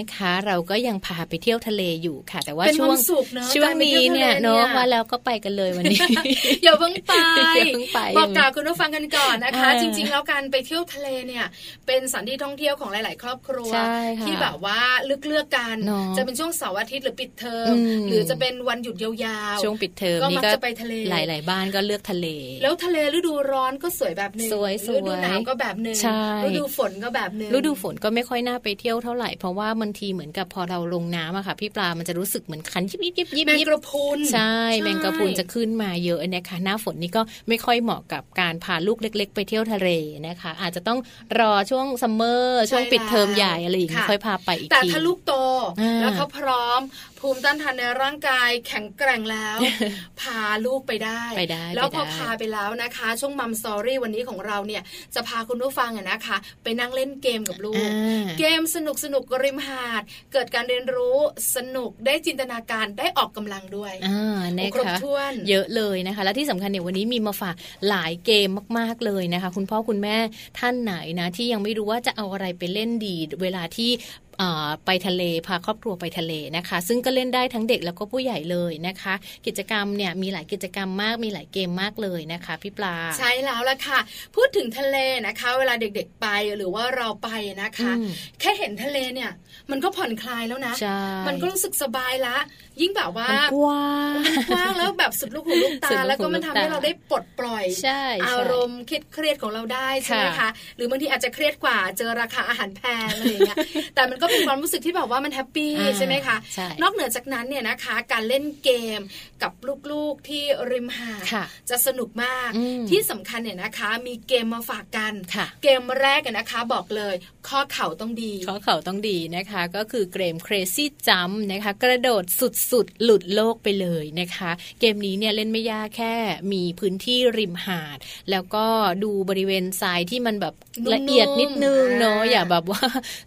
Speaker 2: นะคะ เราก็ยังพาไปเที่ยวทะเลอยู่ค่ะ แต่ว่าช่วง
Speaker 3: ช่
Speaker 2: วงนี้เนี่ยเนาะว่าแล้วก็ไปกันเลยวันนี้
Speaker 3: อย่าเพิ่งไปบอกกล่าวคุณผู้ฟังกันก่อนนะคะ จริง ๆ แล้วการไปเที่ยวทะเลเนี่ย เป็นสถานที่ท่องเที่ยวของหลาย ๆ ครอบครัวที่แบบว่าเลือกเลือกกัน จะเป็นช่วงเสาร์อาทิตย์หรือปิดเทอมหรือจะเป็นวันหยุดยาว
Speaker 2: ๆช่วงปิดเทอมนี่ก็จะไปทะเลหลาย ๆ บ้านก็เลือกทะเล
Speaker 3: แล้วทะเลฤดูร้อนก็สวยแบบนึง
Speaker 2: สวย
Speaker 3: ฤดูหนาวก็แบบนึงฤดูฝนก็แบบนึง
Speaker 2: ฤดูฝนก็ไม่ค่อยน่าไปเที่ยวเท่าไหร่เพราะว่าบางทีเหมือนกับพอเราลงน้ำอะค่ะ พี่ปลามันจะรู้สึกเหมือนคันยิบยิบยิบยิบแม
Speaker 3: งกะพรุน
Speaker 2: ใช่แมงกะพรุนจะขึ้นมาเยอะนะคะหน้าฝนนี่ก็ไม่ค่อยเหมาะกับการพาลูกเล็ก ๆ ไปเที่ยวทะเลนะคะ อาจจะต้องรอช่วง summer ช่วงปิดเทอมใหญ่อะไรอย่างนี้ค่อยพาไปอีกที
Speaker 3: แต่ถ้าลูกโตแล้วเขาพร้อมภูมิต้านทานในร่างกายแข็งแกร่งแล้ว พาลูกไปได้
Speaker 2: ไปได้
Speaker 3: แล้วพอพาไปแล้วนะคะ ช่วง mom story วันนี้ของเราเนี่ยจะพาคุณผู้ฟังนะคะ ไปนั่งเล่นเกมกับลูก เกมสนุกสนุกริมหาด เกิดการเรียนรู้สนุกได้จินตนาการได้ออกกำลังด้วย
Speaker 2: อ่าครบถ้วนเยอะเลยนะคะ และที่สำคัญเนี่ยวันนี้มีมาฝากหลายเกมมาก ๆเลยนะคะ คุณพ่อคุณแม่ท่านไหนนะที่ยังไม่รู้ว่าจะเอาอะไรไปเล่นดี เวลาที่ ไปทะเลพาครอบครัวไปทะเลนะคะ ซึ่งก็เล่นได้ทั้งเด็กแล้วก็ผู้ใหญ่เลยนะคะ กิจกรรมเนี่ยมีหลายกิจกรรมมากมีหลายเกมมากเลยนะคะพี่ปลา
Speaker 3: ใช่แล้วล่ะค่ะ พูดถึงทะเลนะคะ เวลาเด็กๆไปหรือว่าเราไปนะคะ แค่เห็นทะเลเนี่ยมันก็ผ่อนคลายแล้วนะ มันก็รู้สึกสบายละ ยิ่งแบบว่าก
Speaker 2: ว้าง
Speaker 3: กว้างแล้วแบบสุดลูกหูลูกตา แล้วก็มันทำให้เราได้ปลดปล่อยอารมณ์เครียดของเราได้ใช่ไหมคะหรือบางทีอาจจะเครียดกว่าเจอราคาอาหารแพงอะไรอย่างเงี้ยแต่มันก็เป็นความรู้สึกที่แบบว่ามัน happy ใช่ไหมคะ นอกเหนือจากนั้นเนี่ยนะคะ การเล่นเกมกับลูกๆที่ริมหาดจะสนุกมากที่สำคัญเนี่ยนะคะ มีเกมมาฝากกัน เกมแรกนะคะ บอกเลย ข้อเข่าต้องดี
Speaker 2: ข้อเข่าต้องดีนะคะ ก็คือเกม Crazy Jump นะคะ กระโดดสุดๆ หลุดโลกไปเลยนะคะ เกมนี้เนี่ยเล่นไม่ยากแค่มีพื้นที่ริมหาด แล้วก็ดูบริเวณทรายที่มันแบบละเอียดนิดนึงเนาะอย่าแบบว่า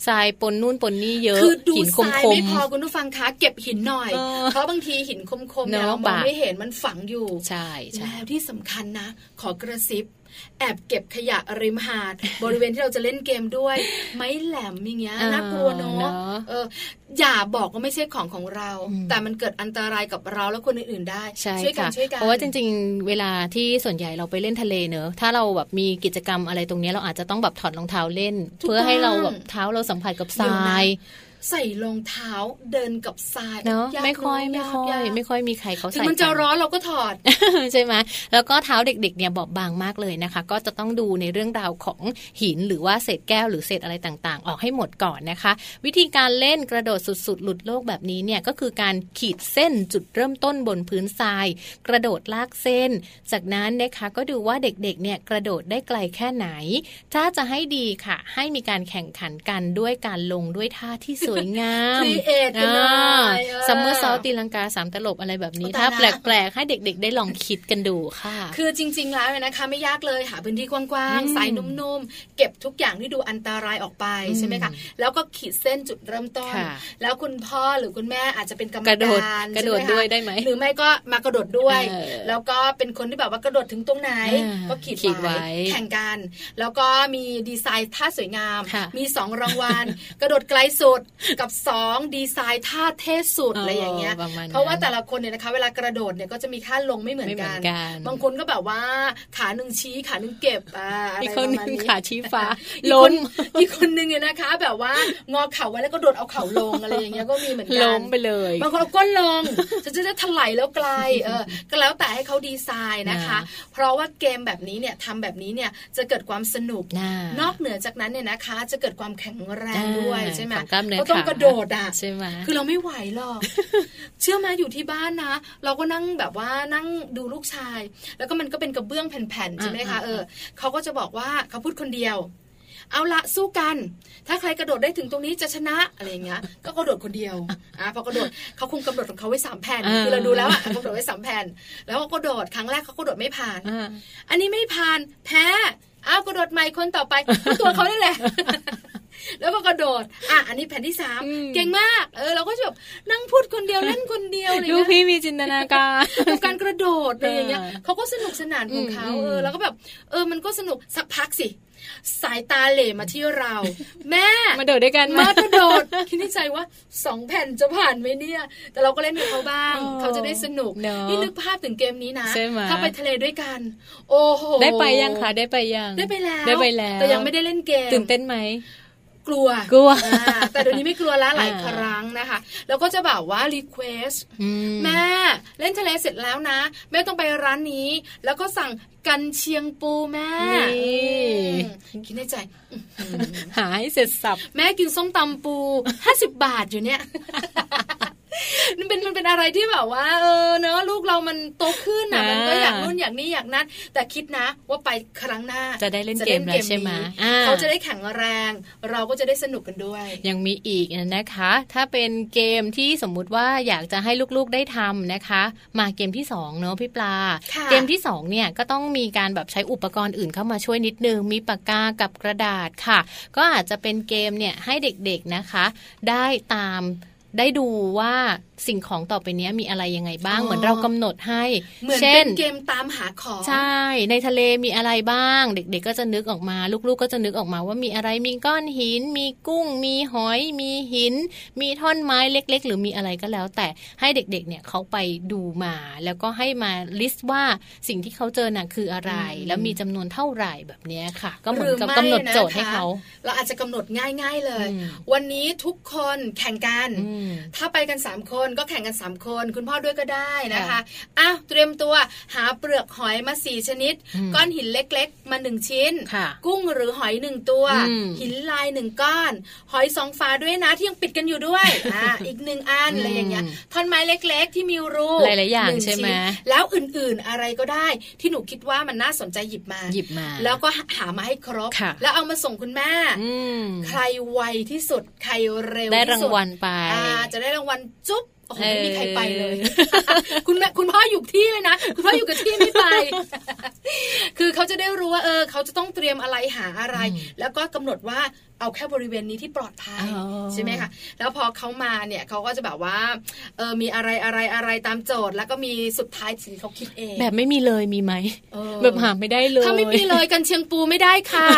Speaker 2: ทรายปนนู่นปนนี่เยอะ
Speaker 3: คือดูทรายไม่พอคุณผู้ฟังคะเก็บหินหน่อย เพราะบางทีหินคมๆเนี่ยเรามองไม่เห็นมันฝังอยู่
Speaker 2: ใช่
Speaker 3: แล้วที่สำคัญนะ ขอกระซิบ แอบเก็บขยะริมหาด บริเวณที่เราจะเล่นเกมด้วย ไม้แหลมอย่างเงี้ยน่ากลัวเนาะเอออย่าบอกว่าไม่ใช่ของของเรา แต่มันเกิดอันตรายกับเราและคนอื่นๆได้ช่วยกันช่วยกัน
Speaker 2: เพราะว่าจริง ๆ เวลาที่ส่วนใหญ่เราไปเล่นทะเลเนอะถ้าเราแบบมีกิจกรรมอะไรตรงนี้เราอาจจะต้องแบบถอดรองเท้าเล่น เพื่อให้เราแบบเท้าเราสัมผัสกับทราย
Speaker 3: ใส่รองเท้าเดินกับทราย
Speaker 2: เนาะไม่ค่อยไม่ค่อย ไม่ค่อยมีใครเขาใส่
Speaker 3: มันจะร้อนเราก็ถอด
Speaker 2: ใช่ไหมแล้วก็เท้าเด็กๆเนี่ยบอบบางมากเลยนะคะ ก็จะต้องดูในเรื่องราวของหินหรือว่าเศษแก้วหรือเศษอะไรต่างๆ ออกให้หมดก่อนนะคะ วิธีการเล่นกระโดดสุดๆ หลุดโลกแบบนี้เนี่ยก็คือการขีดเส้นจุดเริ่มต้นบนพื้นทราย กระโดดลากเส้น จากนั้นนะคะก็ดูว่าเด็กๆเนี่ยกระโดดได้ไกลแค่ไหน ถ้าจะให้ดีค่ะ ให้มีการแข่งขันกันด้วยการลงด้วยท่าที่สวยงาม
Speaker 3: create กันหน่อย
Speaker 2: somersault ตีลังกาสามตลบอะไรแบบนี้ ถ้าแปลกๆ ให้เด็กๆ ได้ลองคิดกันดูค่ะ
Speaker 3: คือจริง ๆ แล้วนะคะไม่ยากเลยหาพื้นที่กว้างๆทรายนุ่มๆ เก็บทุกอย่างที่ดูอันตรายออกไปใช่ไหมคะแล้วก็ขีดเส้นจุดเริ่มต้น แล้วคุณพ่อหรือคุณแม่อาจจะเป็นกรรมการ
Speaker 2: กระโดดด้วยได้ไหม
Speaker 3: หรือไม่ก็มากระโดดด้วย แล้วก็เป็นคนที่แบบว่ากระโดดถึงตรงไหน ก็ขีดไว้แข่งกัน แล้วก็มีดีไซน์ท่าสวยงาม มีสองรางวัลกระโดดไกลสุดกับสองดีไซน์ท่าเทสุดอะไรอย่างเงี้ยเพราะว่าแต่ละคนเนี่ยนะคะ เวลากระโดดเนี่ยก็จะมีท่าลงไม่เหมือนกัน บางคนก็แบบว่าขาหนึ่งชี้ขาหนึ่งเก็บอ่าอะไรประมาณนี้
Speaker 2: ขาชี้ฟ้า
Speaker 3: ล้มอีกคนนึงเนี่ยนะคะ แบบว่างอเข่าไว้แล้วก็โดดเอาเข่าลงอะไรอย่างเงี้ยก็มีเหมือนกันล้
Speaker 2: มไปเลย
Speaker 3: บางคนเอาก้นลงจะจะถลายแล้วไกลเออก็แล้วแต่ให้เขาดีไซน์นะคะ เพราะว่าเกมแบบนี้เนี่ยทำแบบนี้เนี่ยจะเกิดความสนุกนอกเหนือจากนั้นเนี่ยนะคะ จะเกิดความแข็งแรงด้วยใช่ไหมเขาต้องกระโดดอะ
Speaker 2: ใช่ไหม
Speaker 3: คือเราไม่ไหวหรอก เชื่อมาอยู่ที่บ้านนะ เราก็นั่งแบบว่านั่งดูลูกชาย แล้วก็มันก็เป็นกระเบื้องแผ่นๆใช่ไหมคะเออเขาก็จะบอกว่าเขาพูดคนเดียวเอาละสู้กัน ถ้าใครกระโดดได้ถึงตรงนี้จะชนะอะไรเงี้ย ก็กระโดดคนเดียว อะพอกระโดดเขาคงกำหนดของเขาไว้สามแผ่น คือเราดูแล้วอะเขากระโดดไว้สามแผ่น แล้วก็กระโดดครั้งแรกเขากระโดดไม่ผ่าน อันนี้ไม่ผ่าน แพ้ อ้าวกระโดดใหม่คนต่อไปตัวเขานี่แหละ แล้วก็กระโดด อะ อันนี้แผ่นที่สามเก่งมาก เออ เราก็จะแบบนั่งพูดคนเดียวเล่นคนเดียวอะไร
Speaker 2: เงี้ยดูพี่มีจินตนาการ
Speaker 3: กับการกระโดดอะไรอย่างเงี้ยเขาก็สนุกสนานของเขาเออ แล้วก็แบบ เออ มันก็สนุกสักพักสิสายตาเหล่มาที่เรา แม่
Speaker 2: มาโดดด้วยกัน
Speaker 3: มากระโดดคิดในใจว่าสองแผ่นจะผ่านไหมเนี่ย แต่เราก็เล่นกับเขาบ้าง เขาจะได้สนุกนี่นึกภาพถึงเกมนี้นะถ้าไปทะเลด้วยกัน โอ้โห
Speaker 2: ได้ไปยังคะได้ไปยัง
Speaker 3: ได้ไปแล้ว
Speaker 2: ได้ไปแล้ว
Speaker 3: แต่ยังไม่ได้เล่นเกม
Speaker 2: ตื่นเต้นไหม
Speaker 3: กลัว
Speaker 2: กลัว
Speaker 3: แต่เดี๋ยวนี้ไม่กลัวแล้วหลายครั้งนะคะ แล้วก็จะแบบว่า request แม่เล่นทะเลเสร็จแล้วนะ แม่ต้องไปร้านนี้ แล้วก็สั่งกรรเชียงปูแม่คิดในใจ
Speaker 2: หายเสร็จสับ
Speaker 3: แม่กินส้มตำปูห้าสิบบาทอยู่เนี่ย มันเป็นมันเป็นอะไรที่แบบว่าเออเนอะลูกเรามันโตขึ้นอะมันก็อยากนู่นอยากนี่อยากนั้น แต่คิดนะว่าไปครั้งหน้า
Speaker 2: จะได้เล่นเกมแล้วใช่ไหม
Speaker 3: เขาจะได้แข็งแรง เราก็จะได้สนุกกันด้วย
Speaker 2: ยังมีอีกนะคะ ถ้าเป็นเกมที่สมมุติว่าอยากจะให้ลูกๆได้ทำนะคะ มาเกมที่2เนอะพี่ปลา เกมที่2เนี่ยก็ต้องมีการแบบใช้อุปกรณ์อื่นเข้ามาช่วยนิดนึงมีปากกากับกระดาษค่ะ ก็อาจจะเป็นเกมเนี่ยให้เด็กๆนะคะ ได้ตาม ได้ดูว่า สิ่งของต่อไปนี้มีอะไรยังไงบ้าง เหมือนเรากำหนดให้
Speaker 3: เหมือนเป็นเกมตามหาของ
Speaker 2: ใช่ ในทะเลมีอะไรบ้าง เด็ก ๆ ก็จะนึกออกมา ลูกๆ ก็จะนึกออกมาว่ามีอะไรมีก้อนหิน มีกุ้ง มีหอย มีหิน มีท่อนไม้เล็ก ๆ หรือมีอะไรก็แล้ว แต่ให้เด็กๆ เนี่ยเขาไปดูมา แล้วก็ให้มาลิสต์ว่าสิ่งที่เขาเจอน่ะคืออะไร แล้วมีจำนวนเท่าไหร่แบบนี้ค่ะ ก็เหมือนกับกำหนดโจทย์ให้เขา
Speaker 3: เราอาจจะกำหนดง่าย ๆเลย วันนี้ทุกคนแข่งกัน ถ้าไปกัน3คนก็แข่งกัน 3 คน คุณพ่อด้วยก็ได้นะคะอ้าวเตรียมตัวหาเปลือกหอยมาสี่ชนิด ก้อนหินเล็กๆ มาหนึ่งชิ้น กุ้งหรือหอยหนึ่งตัว หินลายหนึ่งก้อน หอยสองฝาด้วยนะที่ยังปิดกันอยู่ด้วยอ่าอีกหนึ่งอันอะไรอย่างเงี้ยท่อนไม้เล็กๆ ที่มีรู
Speaker 2: หลายๆอย่างใช่ไหม
Speaker 3: แล้วอื่นๆอะไรก็ได้ ที่หนูคิดว่ามันน่าสนใจหยิบมา
Speaker 2: หยิบมา
Speaker 3: แล้วก็หามาให้ครบ แล้วเอามาส่งคุณแม่ใครไวที่สุดใครเร็ว
Speaker 2: ได้รางวัลไป
Speaker 3: จะได้รางวัลจุ๊บ โอ้โหไม่มีใครไปเลย คุณแม่คุณพ่ออยู่ที่เลยนะ คุณพ่ออยู่กับที่ไม่ไป คือเขาจะได้รู้ว่าเออ เขาจะต้องเตรียมอะไรหาอะไร แล้วก็กำหนดว่าเอาแค่บริเวณนี้ที่ปลอดภัยใช่ไหมคะแล้วพอเขามาเนี่ยเขาก็จะแบบว่าเออมีอะไรอะไรอะไรตามโจทย์ แล้วก็มีสุดท้ายสิ่งเขาคิดเอง
Speaker 2: แบบไม่มีเลยมีไหมแบบหาไม่ได้เลย
Speaker 3: ถ้าไม่มีเลยกันเชียงปูไม่ได้ค่ะ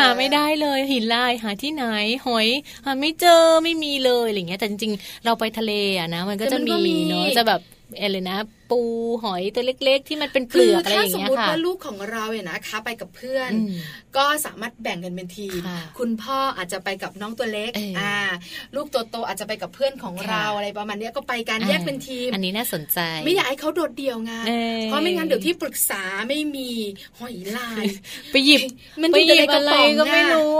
Speaker 2: หาไม่ได้เลยหินลายหาที่ไหนหอย หาไม่เจอไม่มีเลยอะไรเงี้ยแต่จริงๆ เราไปทะเลอะนะมันก็จะมีเนาะจะแบบอะไรนะ ปูหอยตัวเล็ก ๆ ที่มันเป็นเปลือกอะไรอย่างเงี้ยค่ะถ้าสมมติ
Speaker 3: ว่าลูกของเราเนี่ยนะคะ ไปกับเพื่อน ก็สามารถแบ่งกันเป็นทีมคุณพ่ออาจจะไปกับน้องตัวเล็กอ่าลูกตัวโตอาจจะไปกับเพื่อนของเราอะไรประมาณนี้ก็ไปกันแยกเป็นทีม
Speaker 2: อันนี้น่าสนใจ
Speaker 3: ไม่อยากให้เขาโดดเดี่ยวไงเพราะไม่งั้นเดี๋ยวที่ปรึกษาไม่มีหอยลาย
Speaker 2: ไปหยิบ
Speaker 3: มัน
Speaker 2: อยู่
Speaker 3: ในกระป๋อง
Speaker 2: ก็ไม่รู้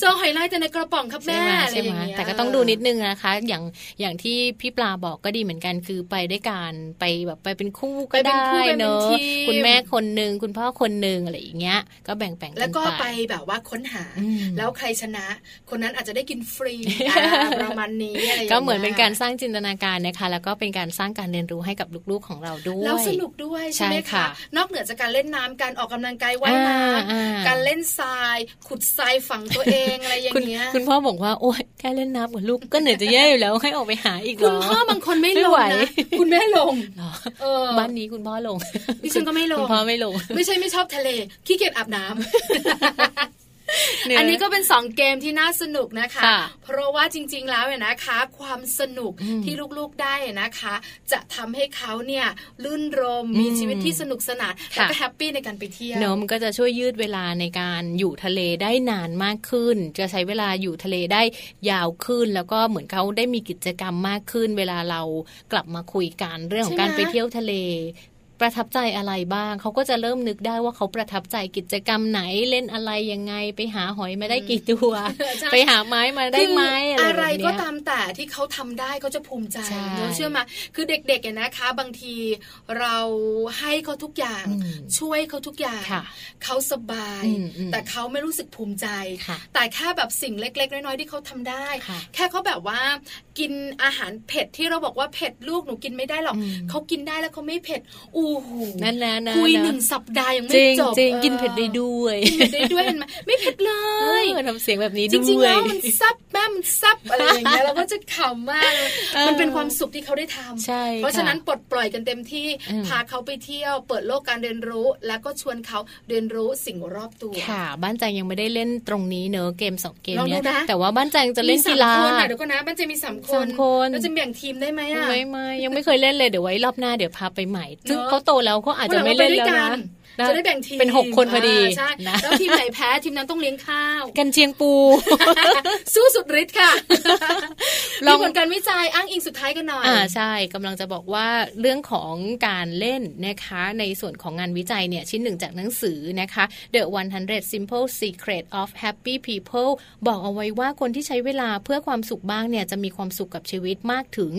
Speaker 3: เจอหอยลายแต่ในกระป๋องครับแม่อะไรอย่างเงี้ย
Speaker 2: แต่ก็ต้องดูนิดนึงนะคะ อย่างอย่างที่พี่ปลาบอกก็ดีเหมือนกันคือไปด้วยการไปแบบไปเป็นคู่ก็ได้เนอะคุณแม่คนหนึ่งคุณพ่อคนหนึ่งอะไรอย่างเงี้ย ก็แบ่งแบ่ง
Speaker 3: แล้วก็ไปแบบว่าค้นหา แล้วใครชนะ คนนั้นอาจจะได้กินฟรีประมาณนี้
Speaker 2: ก็เหมือนเป็นการสร้างจินตนาการนะคะ แล้วก็เป็นการสร้างการเรียนรู้ให้กับลูกๆของเราด้วย
Speaker 3: แล้วสนุกด้วยใช่ไหมคะนอกเหนือจากการเล่นน้ำการออกกำลังกายว่ายน้ำการเล่นทราย ขุดทรายฝังตัวเองอะไรอย่างเงี้ย
Speaker 2: คุณพ่อบอกว่าโอ้ยแค่เล่นน้ำกับลูกก็เหนื่อยจะแย่อยู่แล้วให้ออกไปหาอีกหร
Speaker 3: อคุณพ่อบางคนไม่ลงนะคุณแม่ลง
Speaker 2: บ้านนี้คุณพ่อลง
Speaker 3: ดิฉันก็ไม่ลง
Speaker 2: คุณพ่อไม่ลง
Speaker 3: ไม่ใช่ไม่ชอบทะเล ขี้เกียจอาบน้ำ อันนี้ก็เป็นสองเกมที่น่าสนุกนะคะ เพราะว่าจริง ๆ แล้วเนี่ยนะคะ ความสนุกที่ลูกๆได้นะคะ จะทำให้เขาเนี่ยรื่นรมย์มีชีวิตที่สนุกสนานแล้วก็ happy ในการไปเที่ยว
Speaker 2: เนอะมันก็จะช่วยยืดเวลาในการอยู่ทะเลได้นานมากขึ้น จะใช้เวลาอยู่ทะเลได้ยาวขึ้น แล้วก็เหมือนเขาได้มีกิจกรรมมากขึ้น เวลาเรากลับมาคุยกันเรื่องของการไปเที่ยวทะเล ประทับใจอะไรบ้าง เขาก็จะเริ่มนึกได้ว่าเขาประทับใจกิจกรรมไหนเล่นอะไรยังไงไปหาหอยมาได้กี่ตัว ไปหาไม้มาได้ไหมอะไร
Speaker 3: อะไรก็ตามแต่ที่เขาทำได้เขาจะภูมิใจเนอะเชื่อมาคือเด็กๆเนี่ยนะคะ บางทีเราให้เขาทุกอย่างช่วยเขาทุกอย่างเขาสบาย แต่เขาไม่รู้สึกภูมิใจ แต่แค่แบบสิ่งเล็ก ๆ น้อยๆที่เขาทำได้ แค่เขาแบบว่า กินอาหารเผ็ดที่เราบอกว่าเผ็ดลูกหนูกินไม่ได้หรอกเขากินได้แล้วเขาไม่เผ็ดอู้คู่หู
Speaker 2: นั่นนะนะ
Speaker 3: คุยหนึ่งสัปดาห์ยังไม่จบ
Speaker 2: จริงกินเผ็ดได้ด้วย
Speaker 3: กินเผ็ดได้ด้วยเห็นไหมไม่เผ็ดเลย
Speaker 2: ทำเสียงแบบนี้
Speaker 3: ด้วยจริงๆแล้วมันซับแม่มันซับอะไรอย่างเงี้ยเราก็จะขำมากมันเป็นความสุขที่เขาได้ทำ
Speaker 2: ใช่
Speaker 3: เพราะฉะนั้นปลดปล่อยกันเต็มที่พาเขาไปเที่ยวเปิดโลกการเรียนรู้ แล้วก็ชวนเขาเรียนรู้สิ่งรอบตัว
Speaker 2: ค่ะ บ้านแจงยังไม่ได้เล่นตรงนี้เนอะเกมสองเกมเนี้ยแต่ว่าบ้านแจงจะเล่นกีฬา
Speaker 3: เดี๋ยวก็นะบ้านแจงมีสามคนเราจะแบ่งทีมได้ไหมอะ
Speaker 2: ไม่ไม่ยังไม่เคยเล่นเลยเดี๋ยวไว้รอบหน้าเดี๋ยวพาไปใหม่ซึ่งเขาโตแล้วเขาอาจจะไม่เล่นแล้วนะ
Speaker 3: จะได้แบ่งทีม
Speaker 2: เป็นหกคนพอดี
Speaker 3: ใช่แล้วทีมไหนแพ้ทีมนั้นต้องเลี้ยงข้าว
Speaker 2: กันเชียงปู
Speaker 3: สู้สุดฤทธิ์ค่ะลองผลการวิจัยอ้างอิงสุดท้ายกันหน่อย
Speaker 2: อ่าใช่กำลังจะบอกว่าเรื่องของการเล่นนะคะในส่วนของงานวิจัยเนี่ยชิ้นหนึ่งจากหนังสือนะคะ The 100 Simple Secret of Happy People บอกเอาไว้ว่าคนที่ใช้เวลาเพื่อความสุขบ้างเนี่ยจะมีความสุขกับชีวิตมากถึง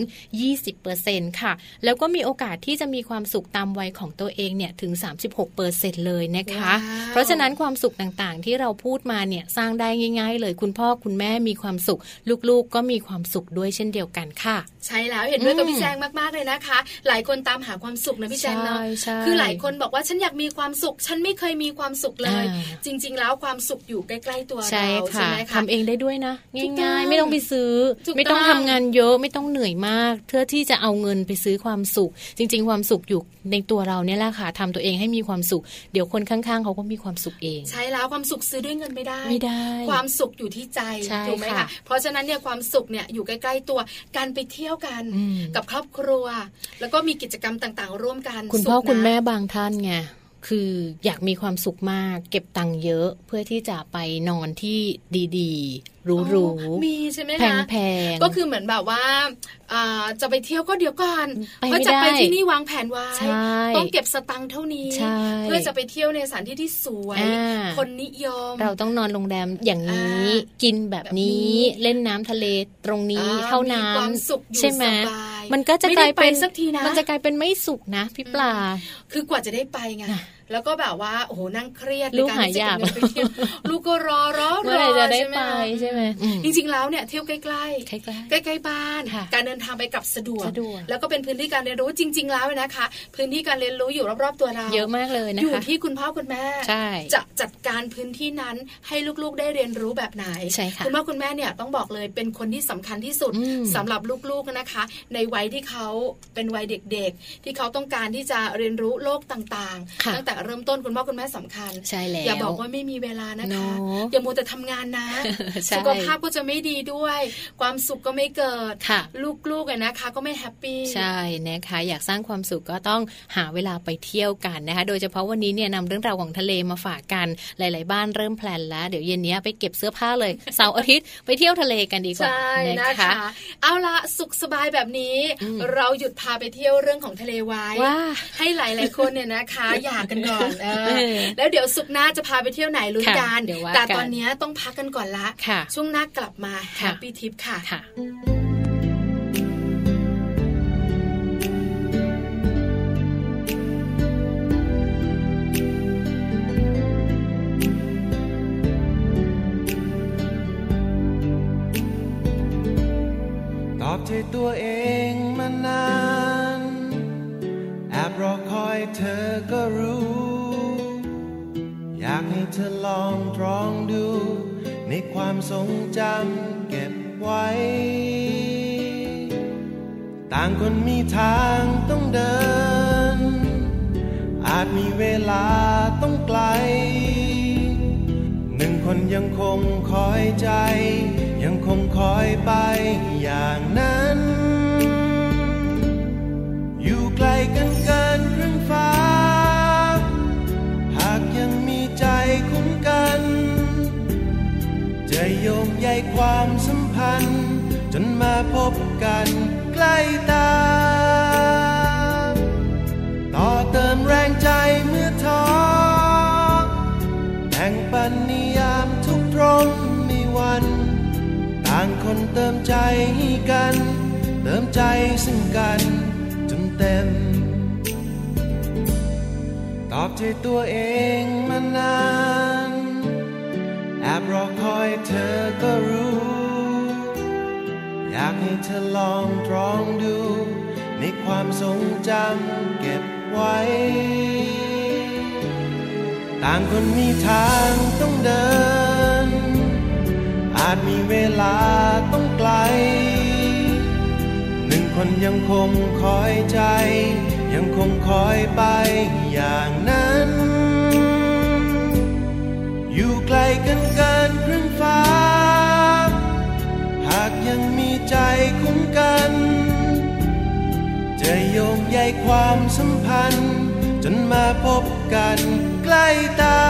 Speaker 2: 20%ค่ะ แล้วก็มีโอกาสที่จะมีความสุขตามวัยของตัวเองเนี่ยถึง 36%เเสร็จเลยนะคะ เพราะฉะนั้นความสุขต่างๆ ที่เราพูดมาเนี่ยสร้างได้ง่าย ๆ เลยคุณพ่อคุณแม่มีความสุข ลูกๆก็มีความสุขด้วยเช่นเดียวกันค่ะ
Speaker 3: ใช่แล้วเห็นด้วยกับพี่แจงมากๆเลยนะคะ หลายคนตามหาความสุขนะพี่แจงเนาะคือหลายคนบอกว่าฉันอยากมีความสุข ฉันไม่เคยมีความสุขเลย จริง ๆ แล้วความสุขอยู่ใกล้ๆตัวเราใช่ไหมคะ
Speaker 2: ทำเองได้ด้วยนะง่ายๆ ไม่ต้องไปซื้อ ไม่ต้องทำงานเยอะไม่ต้องเหนื่อยมากเพื่อที่จะเอาเงินไปซื้อความสุข จริง ๆ ความสุขอยู่ในตัวเราเนี่ยแหละค่ะทำตัวเองให้มีความสุข เดี๋ยวคนข้างๆเขาก็มีความสุขเอง
Speaker 3: ใช่แล้วความสุขซื้อด้วยเงินไม่ได้
Speaker 2: ไม่ได้
Speaker 3: ความสุขอยู่ที่ใจถูกไหมคะเพราะฉะนั้นเนี่ยความสุขเนี่ยอยู่ใกล้ๆตัวการไปเที่ยวกันกับครอบครัว แล้วก็มีกิจกรรมต่างๆ ร่วมกัน
Speaker 2: คุณพ่อคุณแม่บางท่านไงคืออยากมีความสุขมาก เก็บตังค์เยอะเพื่อที่จะไปนอนที่ดี ๆรู้
Speaker 3: ๆมีใช่ไหม
Speaker 2: คะแพง
Speaker 3: ๆก็คือเหมือนแบบว่าจะไปเที่ยวก็เดี๋ยวก่อนเพราะจะไปที่นี่วางแผนไว้ต้องเก็บสตังค์เท่านี้ เพื่อจะไปเที่ยวในสถานที่ที่สวย คนนิยม
Speaker 2: เราต้องนอนโรงแรมอย่างนี้กินแบบนี้เล่นน้ำทะเลตรงนี้เท่านั้นใช่ไหมมันก็จะกลายเป็นมันจะกลายเป็นไม่สุขนะพี่ปลา
Speaker 3: คือกว่าจะได้ไปไง แล้วก็แบบว่าโอ้โหนั่งเครียด
Speaker 2: ลูกหายาก
Speaker 3: ลูกก็รอรอ
Speaker 2: รอจะได้ไปใช่ไหม
Speaker 3: จริง ๆ แล้วเนี่ยเที่ยวใกล้ๆใกล้ๆบ้านการเดินทางไปกับสะดวกแล้วก็เป็นพื้นที่การเรียนรู้จริง ๆ แล้วนะคะ พื้นที่การเรียนรู้อยู่รอบๆตัวเรา
Speaker 2: เยอะมากเลยนะคะ
Speaker 3: อยู่ที่คุณพ่อคุณแม่จะจัดการพื้นที่นั้นให้ลูกๆได้เรียนรู้แบบไหน
Speaker 2: ใช่ค่ะ
Speaker 3: คุณพ่อคุณแม่เนี่ยต้องบอกเลยเป็นคนที่สำคัญที่สุดสำหรับลูกๆนะคะ ในวัยที่เขาเป็นวัยเด็ก ๆ ที่เขาต้องการที่จะเรียนรู้โลกต่างๆตั้งแต่เริ่มต้นคุณพ่อคุณแม่สำคัญ
Speaker 2: ใช่แล้ว
Speaker 3: อย่าบอกว่าไม่มีเวลานะคะอย่ามัวแต่ทำงานนะสุขภาพก็จะไม่ดีด้วย ความสุขก็ไม่เกิดลูกๆนะคะ ก็ไม่แฮปปี้
Speaker 2: ใช่นะคะอยากสร้างความสุขก็ต้องหาเวลาไปเที่ยวกันนะคะโดยเฉพาะวันนี้เนี่ยนำเรื่องราวของทะเลมาฝากกันหลาย ๆ บ้านเริ่มแพลนแล้ว เดี๋ยวเย็นนี้ไปเก็บเสื้อผ้าเลยเสาร์อาทิตย์ไปเที่ยวทะเลกันดีกว่านะคะ
Speaker 3: เอาละสุขสบายแบบนี้ เราหยุดพาไปเที่ยวเรื่องของทะเลไว้ให้หลาย ๆ คนเนี่ยนะคะ อยากกันก่อนแล้วเดี๋ยวสุขหน้าจะพาไปเที่ยวไหนลุ้นกันแต่ตอนนี้ต้องพักกันก่อนละช่วงหน้ากลับมาแฮปปี้ทิปค่ะ
Speaker 5: ตอบใจตัวเองมานาน แอบรอคอยเธอก็รู้ อยากให้เธอลองตรองดู ในความทรงจำเก็บไว้ ต่างคนมีทางต้องเดิน อาจมีเวลาต้องไกล หนึ่งคนยังคงคอยใจ ยังคงคอยไปอย่างนั้น อยู่ไกลกันเกินครึ่งฟ้า จะโยงใยความสัมพันธ์ จนมาพบกันใกล้ตา ต่อเติมแรงใจเมื่อท้อแบ่งปันนิยามทุกตรงมีวัน ต่างคนเติมใจกัน เติมใจซึ่งกันจนเต็ม ตอบใจตัวเองมานาน รอคอยเธอก็รู้ อยากให้เธอลองตรองดู ในความทรงจำเก็บไว้ ต่างคนมีทางต้องเดิน อาจมีเวลาต้องไกล หนึ่งคนยังคงคอยใจ ยังคงคอยไปอย่างนั้น อยู่ไกลกันเกินครึ่งฟ้า หากยังมีใจคุ้มกัน จะโยงใยความสัมพันธ์ จนมาพบกันใกล้ตา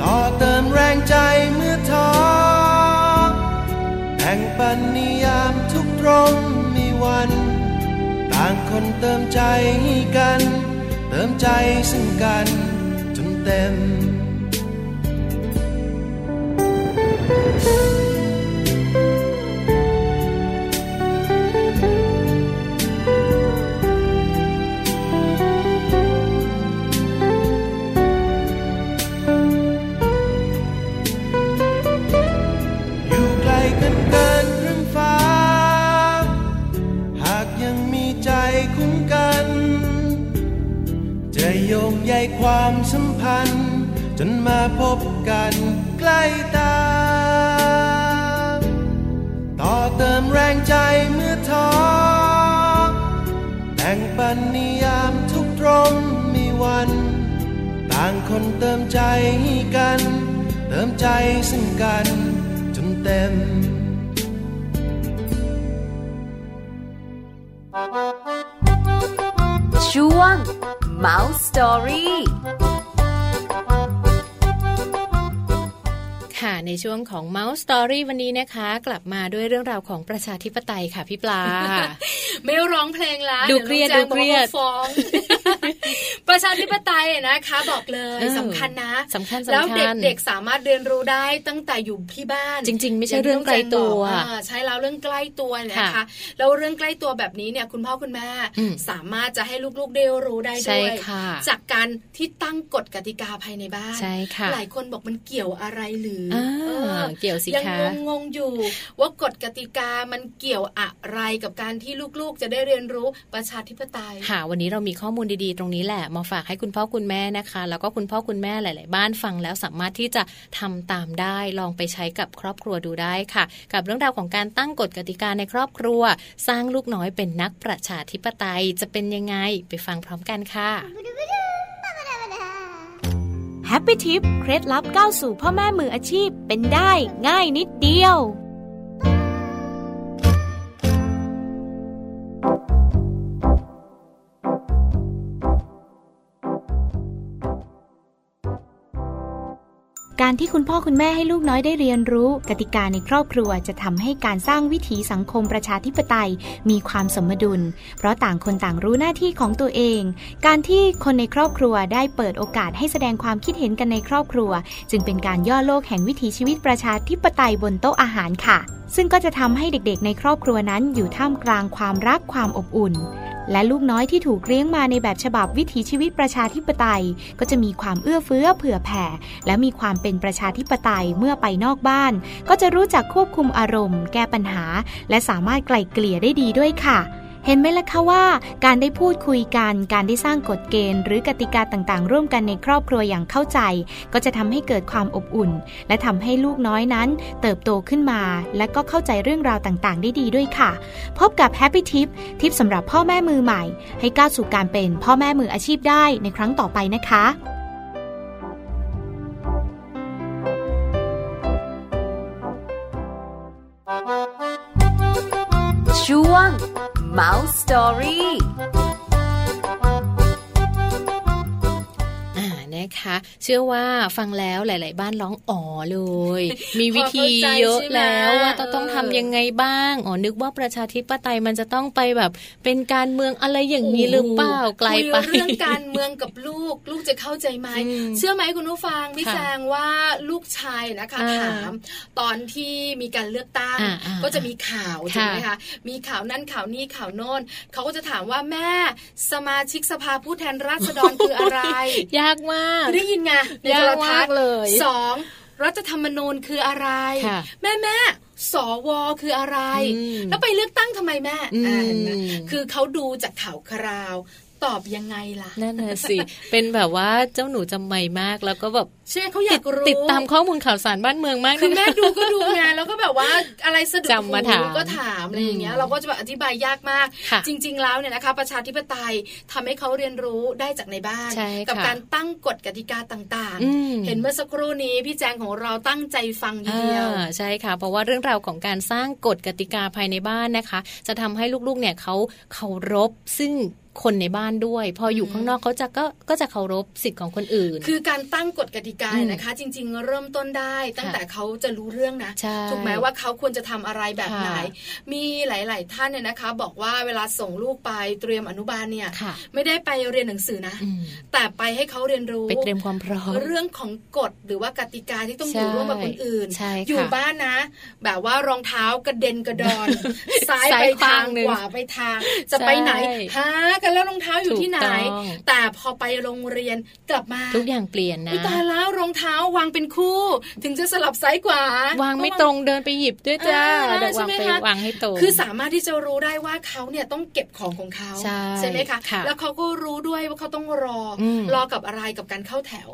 Speaker 5: ต่อเติมแรงใจเมื่อท้อแห่งปันนิยามทุกตรงมีวัน ต่างคนเติมใจกัน เติมใจซึ่งกัน จ โยงใยความสัมพันธ์ จนมาพบกันใกล้ตา ต่อเติมแรงใจเมื่อท้อแต่งปันนิยามทุกตรงมีวัน ต่างคนเติมใจกัน เติมใจซึ่งกันจนเต็ม
Speaker 6: ช่วง Mouse Story
Speaker 2: ค่ะในช่วงของ Mouse Story วันนี้นะคะ กลับมาด้วยเรื่องราวของประชาธิปไตยค่ะพี่ปลา
Speaker 3: ไม่ร้องเพลงแล้ว
Speaker 2: ดูเครียด
Speaker 3: ดี๋วน้องแจง
Speaker 2: ดูเครียด
Speaker 3: บอกว่าฟ้อง ประชาธิปไตยนะคะ บอกเลย
Speaker 2: เออ
Speaker 3: สำคัญนะ
Speaker 2: สำคัญ
Speaker 3: แล้ว
Speaker 2: สำคัญ
Speaker 3: เด็กๆสามารถเรียนรู้ได้ตั้งแต่อยู่ที่บ้าน
Speaker 2: จริง ๆ ไม่ใช่เรื่องไกลตัว
Speaker 3: อย่างที่น้องแจงบอกอ่าใช่แล้วเรื่องใกล้ตัวเนี่ยนะคะ
Speaker 2: ค่ะ
Speaker 3: แล้วเรื่องใกล้ตัวแบบนี้เนี่ยคุณพ่อคุณแม่
Speaker 2: อืม
Speaker 3: สามารถจะให้ลูกๆได้รู้ได้
Speaker 2: ใช่
Speaker 3: ด้วย
Speaker 2: ค่ะ
Speaker 3: จากการที่ตั้งกฎกติกาภายในบ้าน
Speaker 2: ใช่ค่ะ
Speaker 3: หลายคนบอกมันเกี่ยวอะไรหรือ
Speaker 2: อ่า
Speaker 3: เออ
Speaker 2: เกี่ยวสิ
Speaker 3: ยัง
Speaker 2: คะ
Speaker 3: งงๆอยู่ว่ากฎกติกามันเกี่ยวอะไรกับการที่ลูกๆ จะได้เรียนรู้ประชาธิปไตย
Speaker 2: ค่ะวันนี้เรามีข้อมูลดีๆ ตรงนี้แหละมาฝากให้คุณพ่อคุณแม่นะคะ แล้วก็คุณพ่อคุณแม่หลาย ๆ บ้านฟังแล้วสามารถที่จะทำตามได้ลองไปใช้กับครอบครัวดูได้ค่ะ กับเรื่องราวของการตั้งกฎกติกาในครอบครัว สร้างลูกน้อยเป็นนักประชาธิปไตยจะเป็นยังไงไปฟังพร้อมกันค่ะ
Speaker 7: แฮปปี้ทิปเคล็ดลับก้าวสู่พ่อแม่มืออาชีพเป็นได้ง่ายนิดเดียว การที่คุณพ่อคุณแม่ให้ลูกน้อยได้เรียนรู้ กติกาในครอบครัวจะทำให้การสร้างวิถีสังคมประชาธิปไตย มีความสมดุล เพราะต่างคนต่างรู้หน้าที่ของตัวเอง การที่คนในครอบครัวได้เปิดโอกาสให้แสดงความคิดเห็นกันในครอบครัว จึงเป็นการย่อโลกแห่งวิถีชีวิตประชาธิปไตยบนโต๊ะอาหารค่ะ ซึ่งก็จะทำให้เด็กๆ ในครอบครัวนั้นอยู่ท่ามกลางความรักความอบอุ่น และลูกน้อยที่ถูกเลี้ยงมาในแบบฉบับวิถีชีวิตประชาธิปไตย ก็จะมีความเอื้อเฟื้อเผื่อแผ่ และมีความเป็นประชาธิปไตยเมื่อไปนอกบ้าน ก็จะรู้จักควบคุมอารมณ์ แก้ปัญหา และสามารถไกล่เกลี่ยได้ดีด้วยค่ะ เห็นไหมล่ะคะว่า การได้พูดคุยกัน การได้สร้างกฎเกณฑ์ หรือกติกาต่างๆ ร่วมกันในครอบครัวอย่างเข้าใจ ก็จะทำให้เกิดความอบอุ่น และทำให้ลูกน้อยนั้น เติบโตขึ้นมา และก็เข้าใจเรื่องราวต่างๆ ได้ดีด้วยค่ะ พบกับ Happy Tip ทิปสำหรับพ่อแม่มือใหม่ ให้ก้าวสู่การเป็นพ่อแม่มืออาชีพได้ในครั้งต่อไปนะคะ
Speaker 6: ช่วง Mouse Story
Speaker 2: นะคะ เชื่อว่าฟังแล้วหลาย ๆ บ้านร้องอ๋อเลย มีวิธีเยอะแล้วว่าต้องต้องทำยังไงบ้างอ๋อนึกว่าประชาธิปไตยมันจะต้องไปแบบ เป็นการเมืองอะไรอย่างนี้หรือเปล่าไกลไป
Speaker 3: คุยเรื่องการเมืองกับลูก ลูกจะเข้าใจไหม
Speaker 2: อืม
Speaker 3: เชื่อไหมคุณผู้ฟังพี่
Speaker 2: ค่ะ
Speaker 3: แจงว่าลูกชายนะคะ
Speaker 2: อ่า
Speaker 3: ถาม ตอนที่มีการเลือกตั้ง
Speaker 2: อ่าอ่า
Speaker 3: ก็จะมีข่าว
Speaker 2: ค่ะ
Speaker 3: ใช่ไหมคะมีข่าวนั่นข่าวนี้ข่าวโน้นเขาก็จะถามว่าแม่สมาชิกสภาผู้แทนราษฎรคืออะไร
Speaker 2: ยากมาก
Speaker 3: คือได้ยินไงใน
Speaker 2: ยา
Speaker 3: โท
Speaker 2: ก
Speaker 3: รทั
Speaker 2: มา
Speaker 3: ศ
Speaker 2: ก
Speaker 3: น์
Speaker 2: เลย
Speaker 3: สองรัฐธรรมนูญคืออะไร
Speaker 2: ค่ะ
Speaker 3: แม่แม่สวคืออะไร แล้วไปเลือกตั้งทำไมแม่คือเขาดูจากข่าวคราว ตอบยังไงล่ะ
Speaker 2: นั่นน่ะสิ เป็นแบบว่าเจ้าหนูจำใหม่มากแล้วก็แบบ
Speaker 3: ใช่เขาอยากรู้
Speaker 2: ติดตามข้อมูลข่าวสารบ้านเมืองมาก
Speaker 3: คือแม่ดูก็ดูไงแล้วก็แบบว่าอะไรสะดุดหูก็ถามอะไรอย่างเงี้ยเราก็จะแบบอธิบายยากมาก จริง ๆ แล้วเนี่ยนะคะ ประชาธิปไตยทำให้เขาเรียนรู้ได้จากในบ้าน กับการตั้งกฎกติกาต่างๆ เห็นเมื่อสักครู่นี้พี่แจงของเราตั้งใจฟังเดียว
Speaker 2: ใช่ค่ะ เพราะว่าเรื่องราวของการสร้างกฎกติกาภายในบ้านนะคะ จะทำให้ลูกๆเนี่ยเขาเคารพซึ่ง คนในบ้านด้วย พออยู่ข้างนอกเขาจะก็ก็จะเคารพสิทธิ์ของคนอื่น
Speaker 3: คือการตั้งกฎกติกานะคะ จริง ๆ เริ่มต้นได้ ตั้งแต่เขาจะรู้เรื่องนะถูกไหมว่าเขาควรจะทำอะไรแบบไหน มีหลาย ๆ ท่านเนี่ยนะคะ บอกว่าเวลาส่งลูกไปเตรียมอนุบาลเนี่ยไม่ได้ไปเรียนหนังสือนะ แต่ไปให้เขาเรียนรู้
Speaker 2: ไปเตรียมความพร้อม
Speaker 3: เรื่องของกฎหรือว่ากติกาที่ต้องอยู่ร่วมกับคนอื่น อยู่บ้านนะ แบบว่ารองเท้ากระเด็นกระดอนซ้ายไปทางขวาไปทาง จะไปไหนหากันแล้วรองเท้าอยู่ที่ไหน แต่พอไปโรงเรียนกลับมา
Speaker 2: ทุกอย่างเปลี่ยนนะ
Speaker 3: ตาแล้วรองเท้าวางเป็นคู่ ถึงจะสลับไซส์กว่า
Speaker 2: วางไม่ตรงเดินไปหยิบด้วยจ้าเดี๋ยววางไปวางให้ตรง
Speaker 3: คือสามารถที่จะรู้ได้ว่าเขาเนี่ยต้องเก็บของของเขาใช่ไหมคะแล้วเขาก็รู้ด้วยว่าเขาต้องรอรอกับอะไรกับการเข้าแถว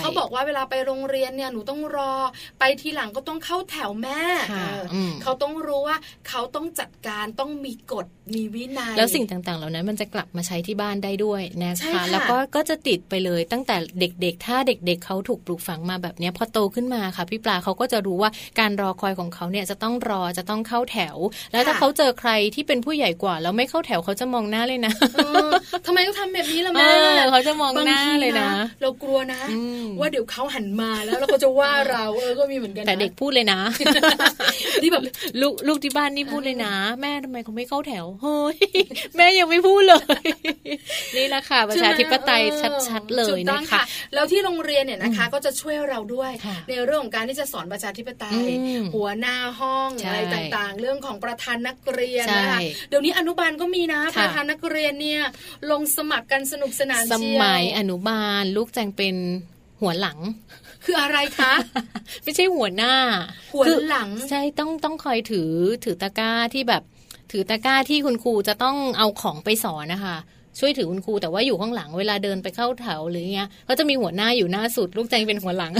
Speaker 3: เขาบอกว่าเวลาไปโรงเรียนเนี่ยหนูต้องรอ ไปทีหลังก็ต้องเข้าแถวแม่เขาต้องรู้ว่าเขาต้องจัดการต้องมีกฎมีวินัย
Speaker 2: แล้วสิ่งต่างๆ เหล่านั้นมันจะกลับมาใช้ที่บ้านได้ด้วยนะคะ แล้วก็ก็จะติดไปเลยตั้งแต่เด็กๆ ถ้าเด็กๆเเขาถูกปลูกฝังมาแบบนี้พอโตขึ้นมาค่ะพี่ปลาเขาก็จะรู้ว่าการรอคอยของเขาเนี่ยจะต้องรอจะต้องเข้าแถว แล้วถ้าเขาเจอใครที่เป็นผู้ใหญ่กว่า แล้วไม่เข้าแถวเขาจะมองหน้าเลยนะ
Speaker 3: ทำไมต้องทำแบบนี้ล่ะแม่
Speaker 2: เขาจะมองหน้าเลยนะ
Speaker 3: เรากลัวนะ ว่าเดี๋ยวเขาหันมาแล้วเราก็จะว่าเราเออก็มีเหมือนกัน
Speaker 2: แต่เด็กพูดเลยนะ
Speaker 3: ที่แบบ
Speaker 2: ลูกลูกที่บ้านนี่พูดเลยนะ แม่ทำไมเขาไม่เข้าแถวเฮ้ยแม่ยังไม่พูดเลยนี่แหละค่ะประชาธิปไตยชัดๆเลยนะคะ
Speaker 3: แล้วที่โรงเรียนเนี่ยนะคะ ก็จะช่วยเราด้วย ในเรื่องของการที่จะสอนประชาธิปไตย หัวหน้าห้องอะไรต่างๆ เรื่องของประธานนักเรียนนะคะเดี๋ยวนี้อนุบาลก็มีนะประธานนักเรียนเนี่ยลงสมัครกันสนุกสนาน
Speaker 2: สมัยอนุบาลลูกแจงเป็นหัวหลัง
Speaker 3: คืออะไรคะ
Speaker 2: ไม่ใช่หัวหน้า
Speaker 3: หัวหลัง
Speaker 2: ใช่ต้องต้องคอยถือถือตะกร้าที่แบบ ถือตะกร้าที่คุณครูจะต้องเอาของไปสอนนะคะช่วยถือคุณครูแต่ว่าอยู่ข้างหลังเวลาเดินไปเข้าแถวหรือเงี้ยก็จะมีหัวหน้าอยู่หน้าสุด ลูกใจเป็นหัวหลัง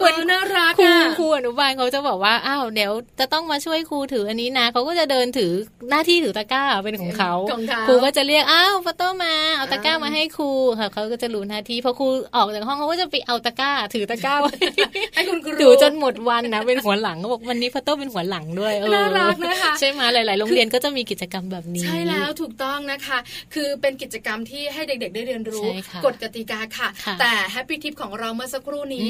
Speaker 3: คนน่ารัก
Speaker 2: ครูครูอนุบาลเขาจะบอกว่าอ้าวเดี๋ยวจะต้องมาช่วยครูถืออันนี้นะเขาก็จะเดินถือหน้าที่ถือตะกร้าเป็นของเขาครูก็จะเรียกอ้าวฟโต้มาเอาตะกร้ามาให้ครูค่ะเขาก็จะรู้หน้าที่พอครูออกจากห้องเขาก็จะไปเอาตะกร้าถือตะกร้า
Speaker 3: ให้คุณครู
Speaker 2: ถือจนหมดวันนะเป็นหัวหลังเขาบอกวันนี้ฟโต้เป็นหัวหลังด้วย
Speaker 3: น่ารักนะคะ
Speaker 2: ใช่ไหมหลาย ๆ โรงเรียนก็จะมีกิจกรรมแบบนี้
Speaker 3: ใช่แล้วถูกต้องนะคะ คือเป็นกิจกรรมที่ให้เด็ก ๆ ได้เรียนรู้กฎกติกาค่ะ แต่ happy tip ของเราเมื่อสักครู่นี้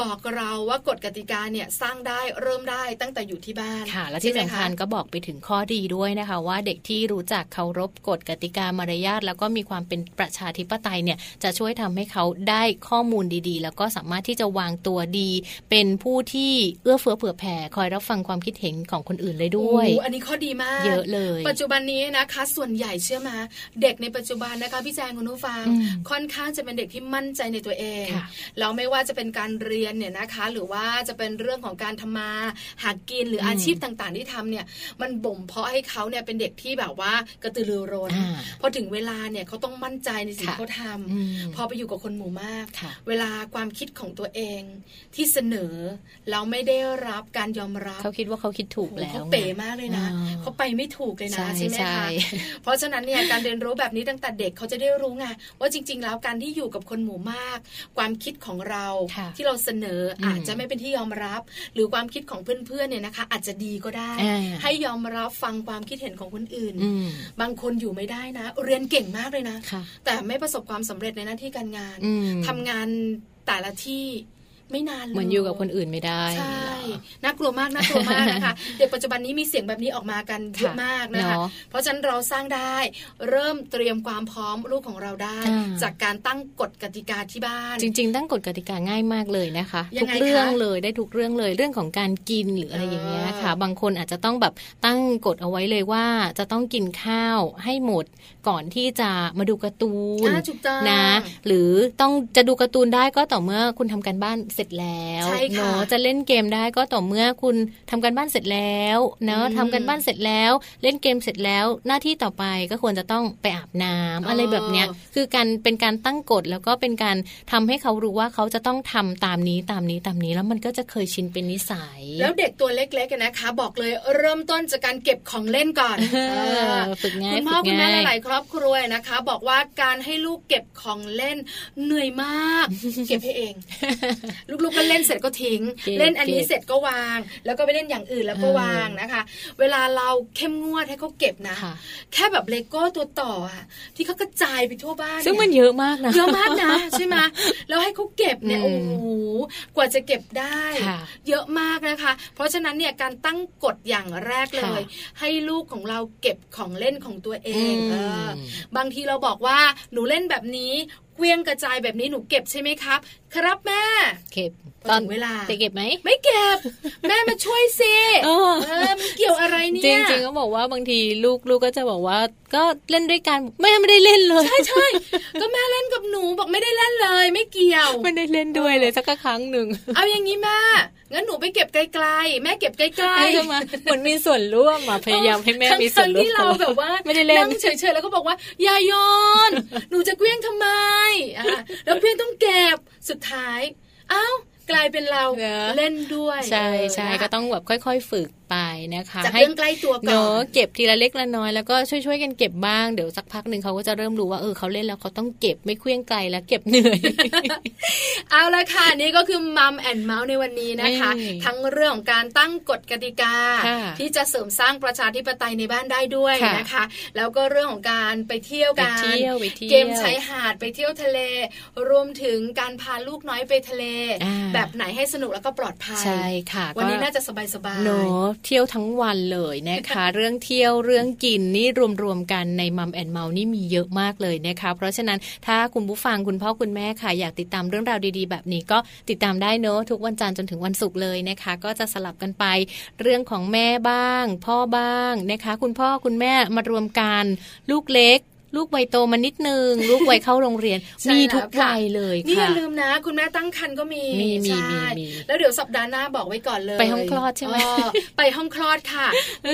Speaker 3: บอกเราว่ากฎกติกาเนี่ยสร้างได้เริ่มได้ตั้งแต่อยู่ที่บ้าน
Speaker 2: ค่ะ และที่สำคัญก็บอกไปถึงข้อดีด้วยนะคะ ว่าเด็กที่รู้จักเคารพกฎกติกามารยาทแล้วก็มีความเป็นประชาธิปไตยเนี่ยจะช่วยทำให้เขาได้ข้อมูลดีๆ แล้วก็สามารถที่จะวางตัวดี เป็นผู้ที่เอื้อเฟื้อเผื่อแผ่คอยรับฟังความคิดเห็นของคนอื่นเลยด้วย
Speaker 3: อันนี้ข้อดีมาก
Speaker 2: เยอะเลย
Speaker 3: ปัจจุบันนี้นะคะ ส่วนใหญ่เชื่อมาเด็กในปัจจุบันนะคะพี่แจงคุณผู้ฟังค่อนข้างจะเป็นเด็กที่มั่นใจในตัวเองแล้วไม่ว่าจะเป็นการเรียนเนี่ยนะคะ หรือว่าจะเป็นเรื่องของการทำมาหากินหรืออาชีพต่างๆ ที่ทำเนี่ย มันบ่มเพาะให้เขาเนี่ยเป็นเด็กที่แบบว่ากระตือรือร้นพอถึงเวลาเนี่ยเขาต้องมั่นใจในสิ่งที่เขาทำพอไปอยู่กับคนหมู่มาก เวลาความคิดของตัวเองที่เสนอเราไม่ได้รับการยอมรับ
Speaker 2: เขาคิดว่าเขาคิดถูกแล้ว
Speaker 3: เขาเป๋มากเลยนะเขาไปไม่ถูกเลยนะใช่ไหมคะเพราะฉะนั้นเนี่ยการเรียนรู้แบบนี้ตั้งแต่เด็กเขาจะได้รู้ไงว่าจริง ๆ แล้วการที่อยู่กับคนหมู่มาก ความคิดของเราที่เราเสนออาจจะไม่เป็นที่ยอมรับ หรือความคิดของเพื่อนๆเนี่ยนะคะ อาจจะดีก็ได้ ให้ยอมรับฟังความคิดเห็นของคนอื่น บางคนอยู่ไม่ได้นะ เรียนเก่งมากเลยนะ แต่ไม่ประสบความสำเร็จในหน้าที่การงานทำงานแต่ละที่ ไม่นานเลย
Speaker 2: เหมือนอยู่กับคนอื่นไม่ได้
Speaker 3: ใช่ น่ากลัวมากน่ากลัวมากนะคะ เด็กปัจจุบันนี้มีเสียงแบบนี้ออกมากันเยอะมากนะคะ เพราะฉะนั้นเราสร้างได้เริ่มเตรียมความพร้อมลูกของเราได้ จากการตั้งกฎกติกาที่บ้าน
Speaker 2: จริง ๆ ตั้งกฎกติกาง่ายมากเลยนะคะทุกเรื่องเลยได้ทุกเรื่องเลยเรื่องของการกินหรืออะไรอย่างเงี้ยค่ะ บางคนอาจจะต้องแบบตั้งกฎเอาไว้เลยว่าจะต้องกินข้าวให้หมดก่อนที่จะมาดูการ์ตูนนะ หรือต้องจะดูการ์ตูนได้ก็ต่อเมื่อคุณทำการบ้านเสร็จแล้วเนาะจะเล่นเกมได้ก็ต่อเมื่อคุณทำการบ้านเสร็จแล้วเนาะทำการบ้านเสร็จแล้ว เล่นเกมเสร็จแล้วหน้าที่ต่อไปก็ควรจะต้องไปอาบน้ำอะไรแบบเนี้ยคือการเป็นการตั้งกฎแล้วก็เป็นการทำให้เขารู้ว่าเขาจะต้องทำตามนี้ตามนี้ตามนี้แล้วมันก็จะเคยชินเป็นนิสัย
Speaker 3: แล้วเด็กตัวเล็กๆนะคะ บอกเลยเริ่มต้นจากการเก็บของเล่นก่อน
Speaker 2: ฝึกง่าย
Speaker 3: คุณพ่อคุณแม่หลายครอบครัวนะคะ บอกว่าการให้ลูกเก็บของเล่นเหนื่อยมาก เก็บให้เองลูกๆก็เล่นเสร็จก็ทิ้ง เล่นอันนี้เสร็จก็วาง แล้วก็ไปเล่นอย่างอื่นแล้วก็วางนะคะ เวลาเราเข้มงวดให้เขาเก็บนะ แค่แบบเลโก้ตัวต่ออะที่เขากระจายไปทั่วบ้าน
Speaker 2: ซึ่งมันเยอะมากนะ
Speaker 3: เยอะมากนะใช่ไหมแล้วให้เขาเก็บเนี่ยโอ้โหกว่าจะเก็บได้ เยอะมากนะคะ เพราะฉะนั้นเนี่ยการตั้งกฎอย่างแรกเลย ให้ลูกของเราเก็บของเล่นของตัวเองเออบางทีเราบอกว่าหนูเล่นแบบนี้ เกวียงกระจายแบบนี้หนูเก็บใช่ไหมครับ ครับแม่
Speaker 2: เก็บ
Speaker 3: ตอนเวลา
Speaker 2: จะเก็บไหม
Speaker 3: ไม่เก็บ แม่มาช่วยสิเออมันเกี่ยวอะไรเนี่ย
Speaker 2: จริงๆก็บอกว่าบางทีลูกลูกก็จะบอกว่าก็เล่นด้วยกันแม่ไม่ได้เล่นเลย
Speaker 3: ใช่ใช่ก็แม่เล่นกับหนูบอกไม่ได้เล่นเลย ไม่เกี่ยว
Speaker 2: ไม่ได้เล่นด้วยเลยสักครั้งหนึ่ง
Speaker 3: เอาอย่างนี้แม่งั้นหนูไปเก็บไกลๆแม่เก็บใกล้ๆ
Speaker 2: ใช่ไหมเหมือนมีส่วนร่วมอะพยายามให้แม่มีส่วนร่วมที่
Speaker 3: เราแบบว่าไม่ได้เล่นนั่งเฉยๆแล้วก็บอกว่าอย่าโยนหนูจะเกลี้ยงทำไมอะแล้วเพื่อนต้องเก็บสุดท้ายอ้าว กลายเป็นเราเล่นด้วย
Speaker 2: ใช่ใช่ก็ต้องแบบค่อย ๆ ฝึก ไปนะคะ
Speaker 3: ให้เรื่องใกล้ตัวก่อน
Speaker 2: เก็บทีละเล็กละน้อยแล้วก็ช่วยๆกันเก็บบ้างเดี๋ยวสักพักหนึ่งเขาก็จะเริ่มรู้ว่าเออเขาเล่นแล้วเขาต้องเก็บไม่เคลี้ยงไกลแล้วเก็บเหนื่อย
Speaker 3: เอาละค่ะนี่ก็คือมัมแอนเมาส์ในวันนี้นะคะ ทั้งเรื่องของการตั้งกฎกติกา ที่จะเสริมสร้างประชาธิปไตยในบ้านได้ด้วยนะคะ แล้วก็เรื่องของการไปเที่ยวกันเกมชายหาดไปเที่ยวทะเล รวมถึงการพาลูกน้อยไปทะเล แบบไหนให้สนุกแล้วก็ปลอดภัย
Speaker 2: ใช่ค่ะ
Speaker 3: วันนี้น่าจะสบายๆ
Speaker 2: เนาะเที่ยวทั้งวันเลยนะคะ เรื่องเที่ยวเรื่องกินนี่รวมๆกันในมัมแอนเมานี่มีเยอะมากเลยนะคะ เพราะฉะนั้นถ้าคุณผู้ฟังคุณพ่อคุณแม่ค่ะอยากติดตามเรื่องราวดีๆ แบบนี้ก็ติดตามได้เนอะทุกวันจันทร์จนถึงวันศุกร์เลยนะคะ ก็จะสลับกันไปเรื่องของแม่บ้าง พ่อบ้างนะคะ คุณพ่อคุณแม่มารวมกัน ลูกเล็ก ลูกวัยโตมานิดนึง ลูกวัยเข้าโรงเรียน มีทุกวัยเลย
Speaker 3: ค่ะนี่อย่าลืมนะ คุณแม่ตั้งครรภ์ก็มี
Speaker 2: มีมี
Speaker 3: มีแล้วเดี๋ยวสัปดาห์หน้าบอกไว้ก่อนเลย
Speaker 2: ไปห้องคลอดใช่ไหม
Speaker 3: ไปห้องคลอดค่ะ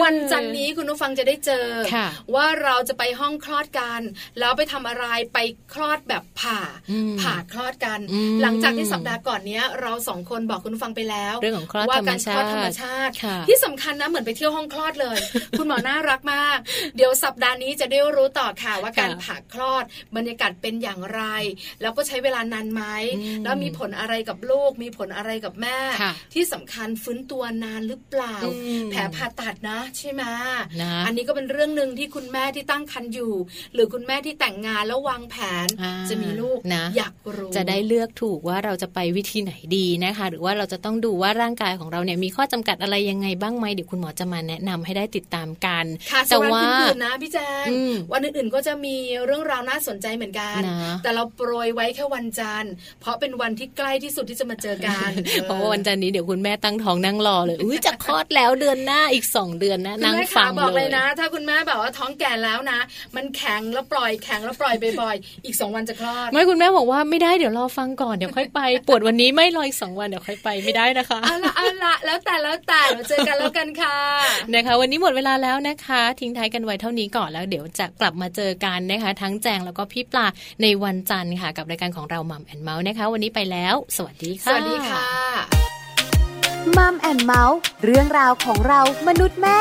Speaker 3: วันจันนี้คุณผู้ฟังจะได้เจอ ว่าเราจะไปห้องคลอดกัน แล้วไปทำอะไรไปคลอดแบบผ่า ผ่าคลอดกัน หลังจากที่สัปดาห์ก่อนเนี้ย เราสองคนบอกคุณผู้ฟังไปแล้ว
Speaker 2: เรื่องของคลอดธรรมชาติธรรมชาติ
Speaker 3: ที่สำคัญนะเหมือนไปเที่ยวห้องคลอดเลย คุณหมอน่ารักมาก เดี๋ยวสัปดาห์นี้จะได้รู้ต่อค่ะว่าการผ่าคลอดอดบรรยากาศเป็นอย่างไร แล้วก็ใช้เวลานานไหมแล้วมีผลอะไรกับลูก มีผลอะไรกับแม่ ที่สำคัญฟื้นตัวนานหรือเปล่า แผลผ่าตัดนะใช่ไหมอันนี้ก็เป็นเรื่องหนึ่งที่คุณแม่ที่ตั้งครรภ์อยู่ หรือคุณแม่ที่แต่งงานแล้ววางแผนจะมีลูกนะอยากรู้
Speaker 2: จะได้เลือกถูกว่าเราจะไปวิธีไหนดีนะคะ หรือว่าเราจะต้องดูว่าร่างกายของเราเนี่ยมีข้อจำกัดอะไรยังไงบ้างไหมเดี๋ยวคุณหมอจะมาแนะนำให้ได้ติดตามกัน
Speaker 3: แต่ว่านะพี่แจงวันอื่นๆก็จะมีเรื่องราวน่าสนใจเหมือนกัน แต่เราโปรยไว้แค่วันจันทร์ เพราะเป็นวันที่ใกล้ที่สุดที่จะมาเจอกัน
Speaker 2: เพราะว่าวันจันทร์นี้เดี๋ยวคุณแม่ตั้งท้องนั่งรอเลย อุ้ยจะคลอดแล้วเดือนหน้าอีกสองเดือนนะนั่งฟังเลย
Speaker 3: บอกเลยนะ ถ้าคุณแม่บอกว่าท้องแก่แล้วนะ มันแข็งแล้วปล่อยแข็งแล้วปล่อยบ่อยๆอีกสองวันจะคลอด
Speaker 2: ไม่คุณแม่บอกว่าไม่ได้เดี๋ยวรอฟังก่อนเดี๋ยวค่อยไปปวดวันนี้ไม่รออีกสองวันเดี๋ยวค่อยไปไม่ได้นะคะ
Speaker 3: เอาละเอาละแล้วแต่แล้วแต่เราเจอกันแล้วกันค่ะ
Speaker 2: นะคะ วันนี้หมดเวลาแล้วนะคะ ทิ้งท้ายกันไว้เท่านี้ก่อนแล้วเดี๋ยวจะกลับมาเจอกันนะคะทั้งแจงแล้วก็พี่ปลาในวันจันทร์ค่ะ กับรายการของเรามัมแอนเมาส์นะคะ วันนี้ไปแล้ว สวัสดีค่ะ
Speaker 3: สวัสดีค่ะ
Speaker 6: มัมแอนเมาส์เรื่องราวของเรามนุษย์แม่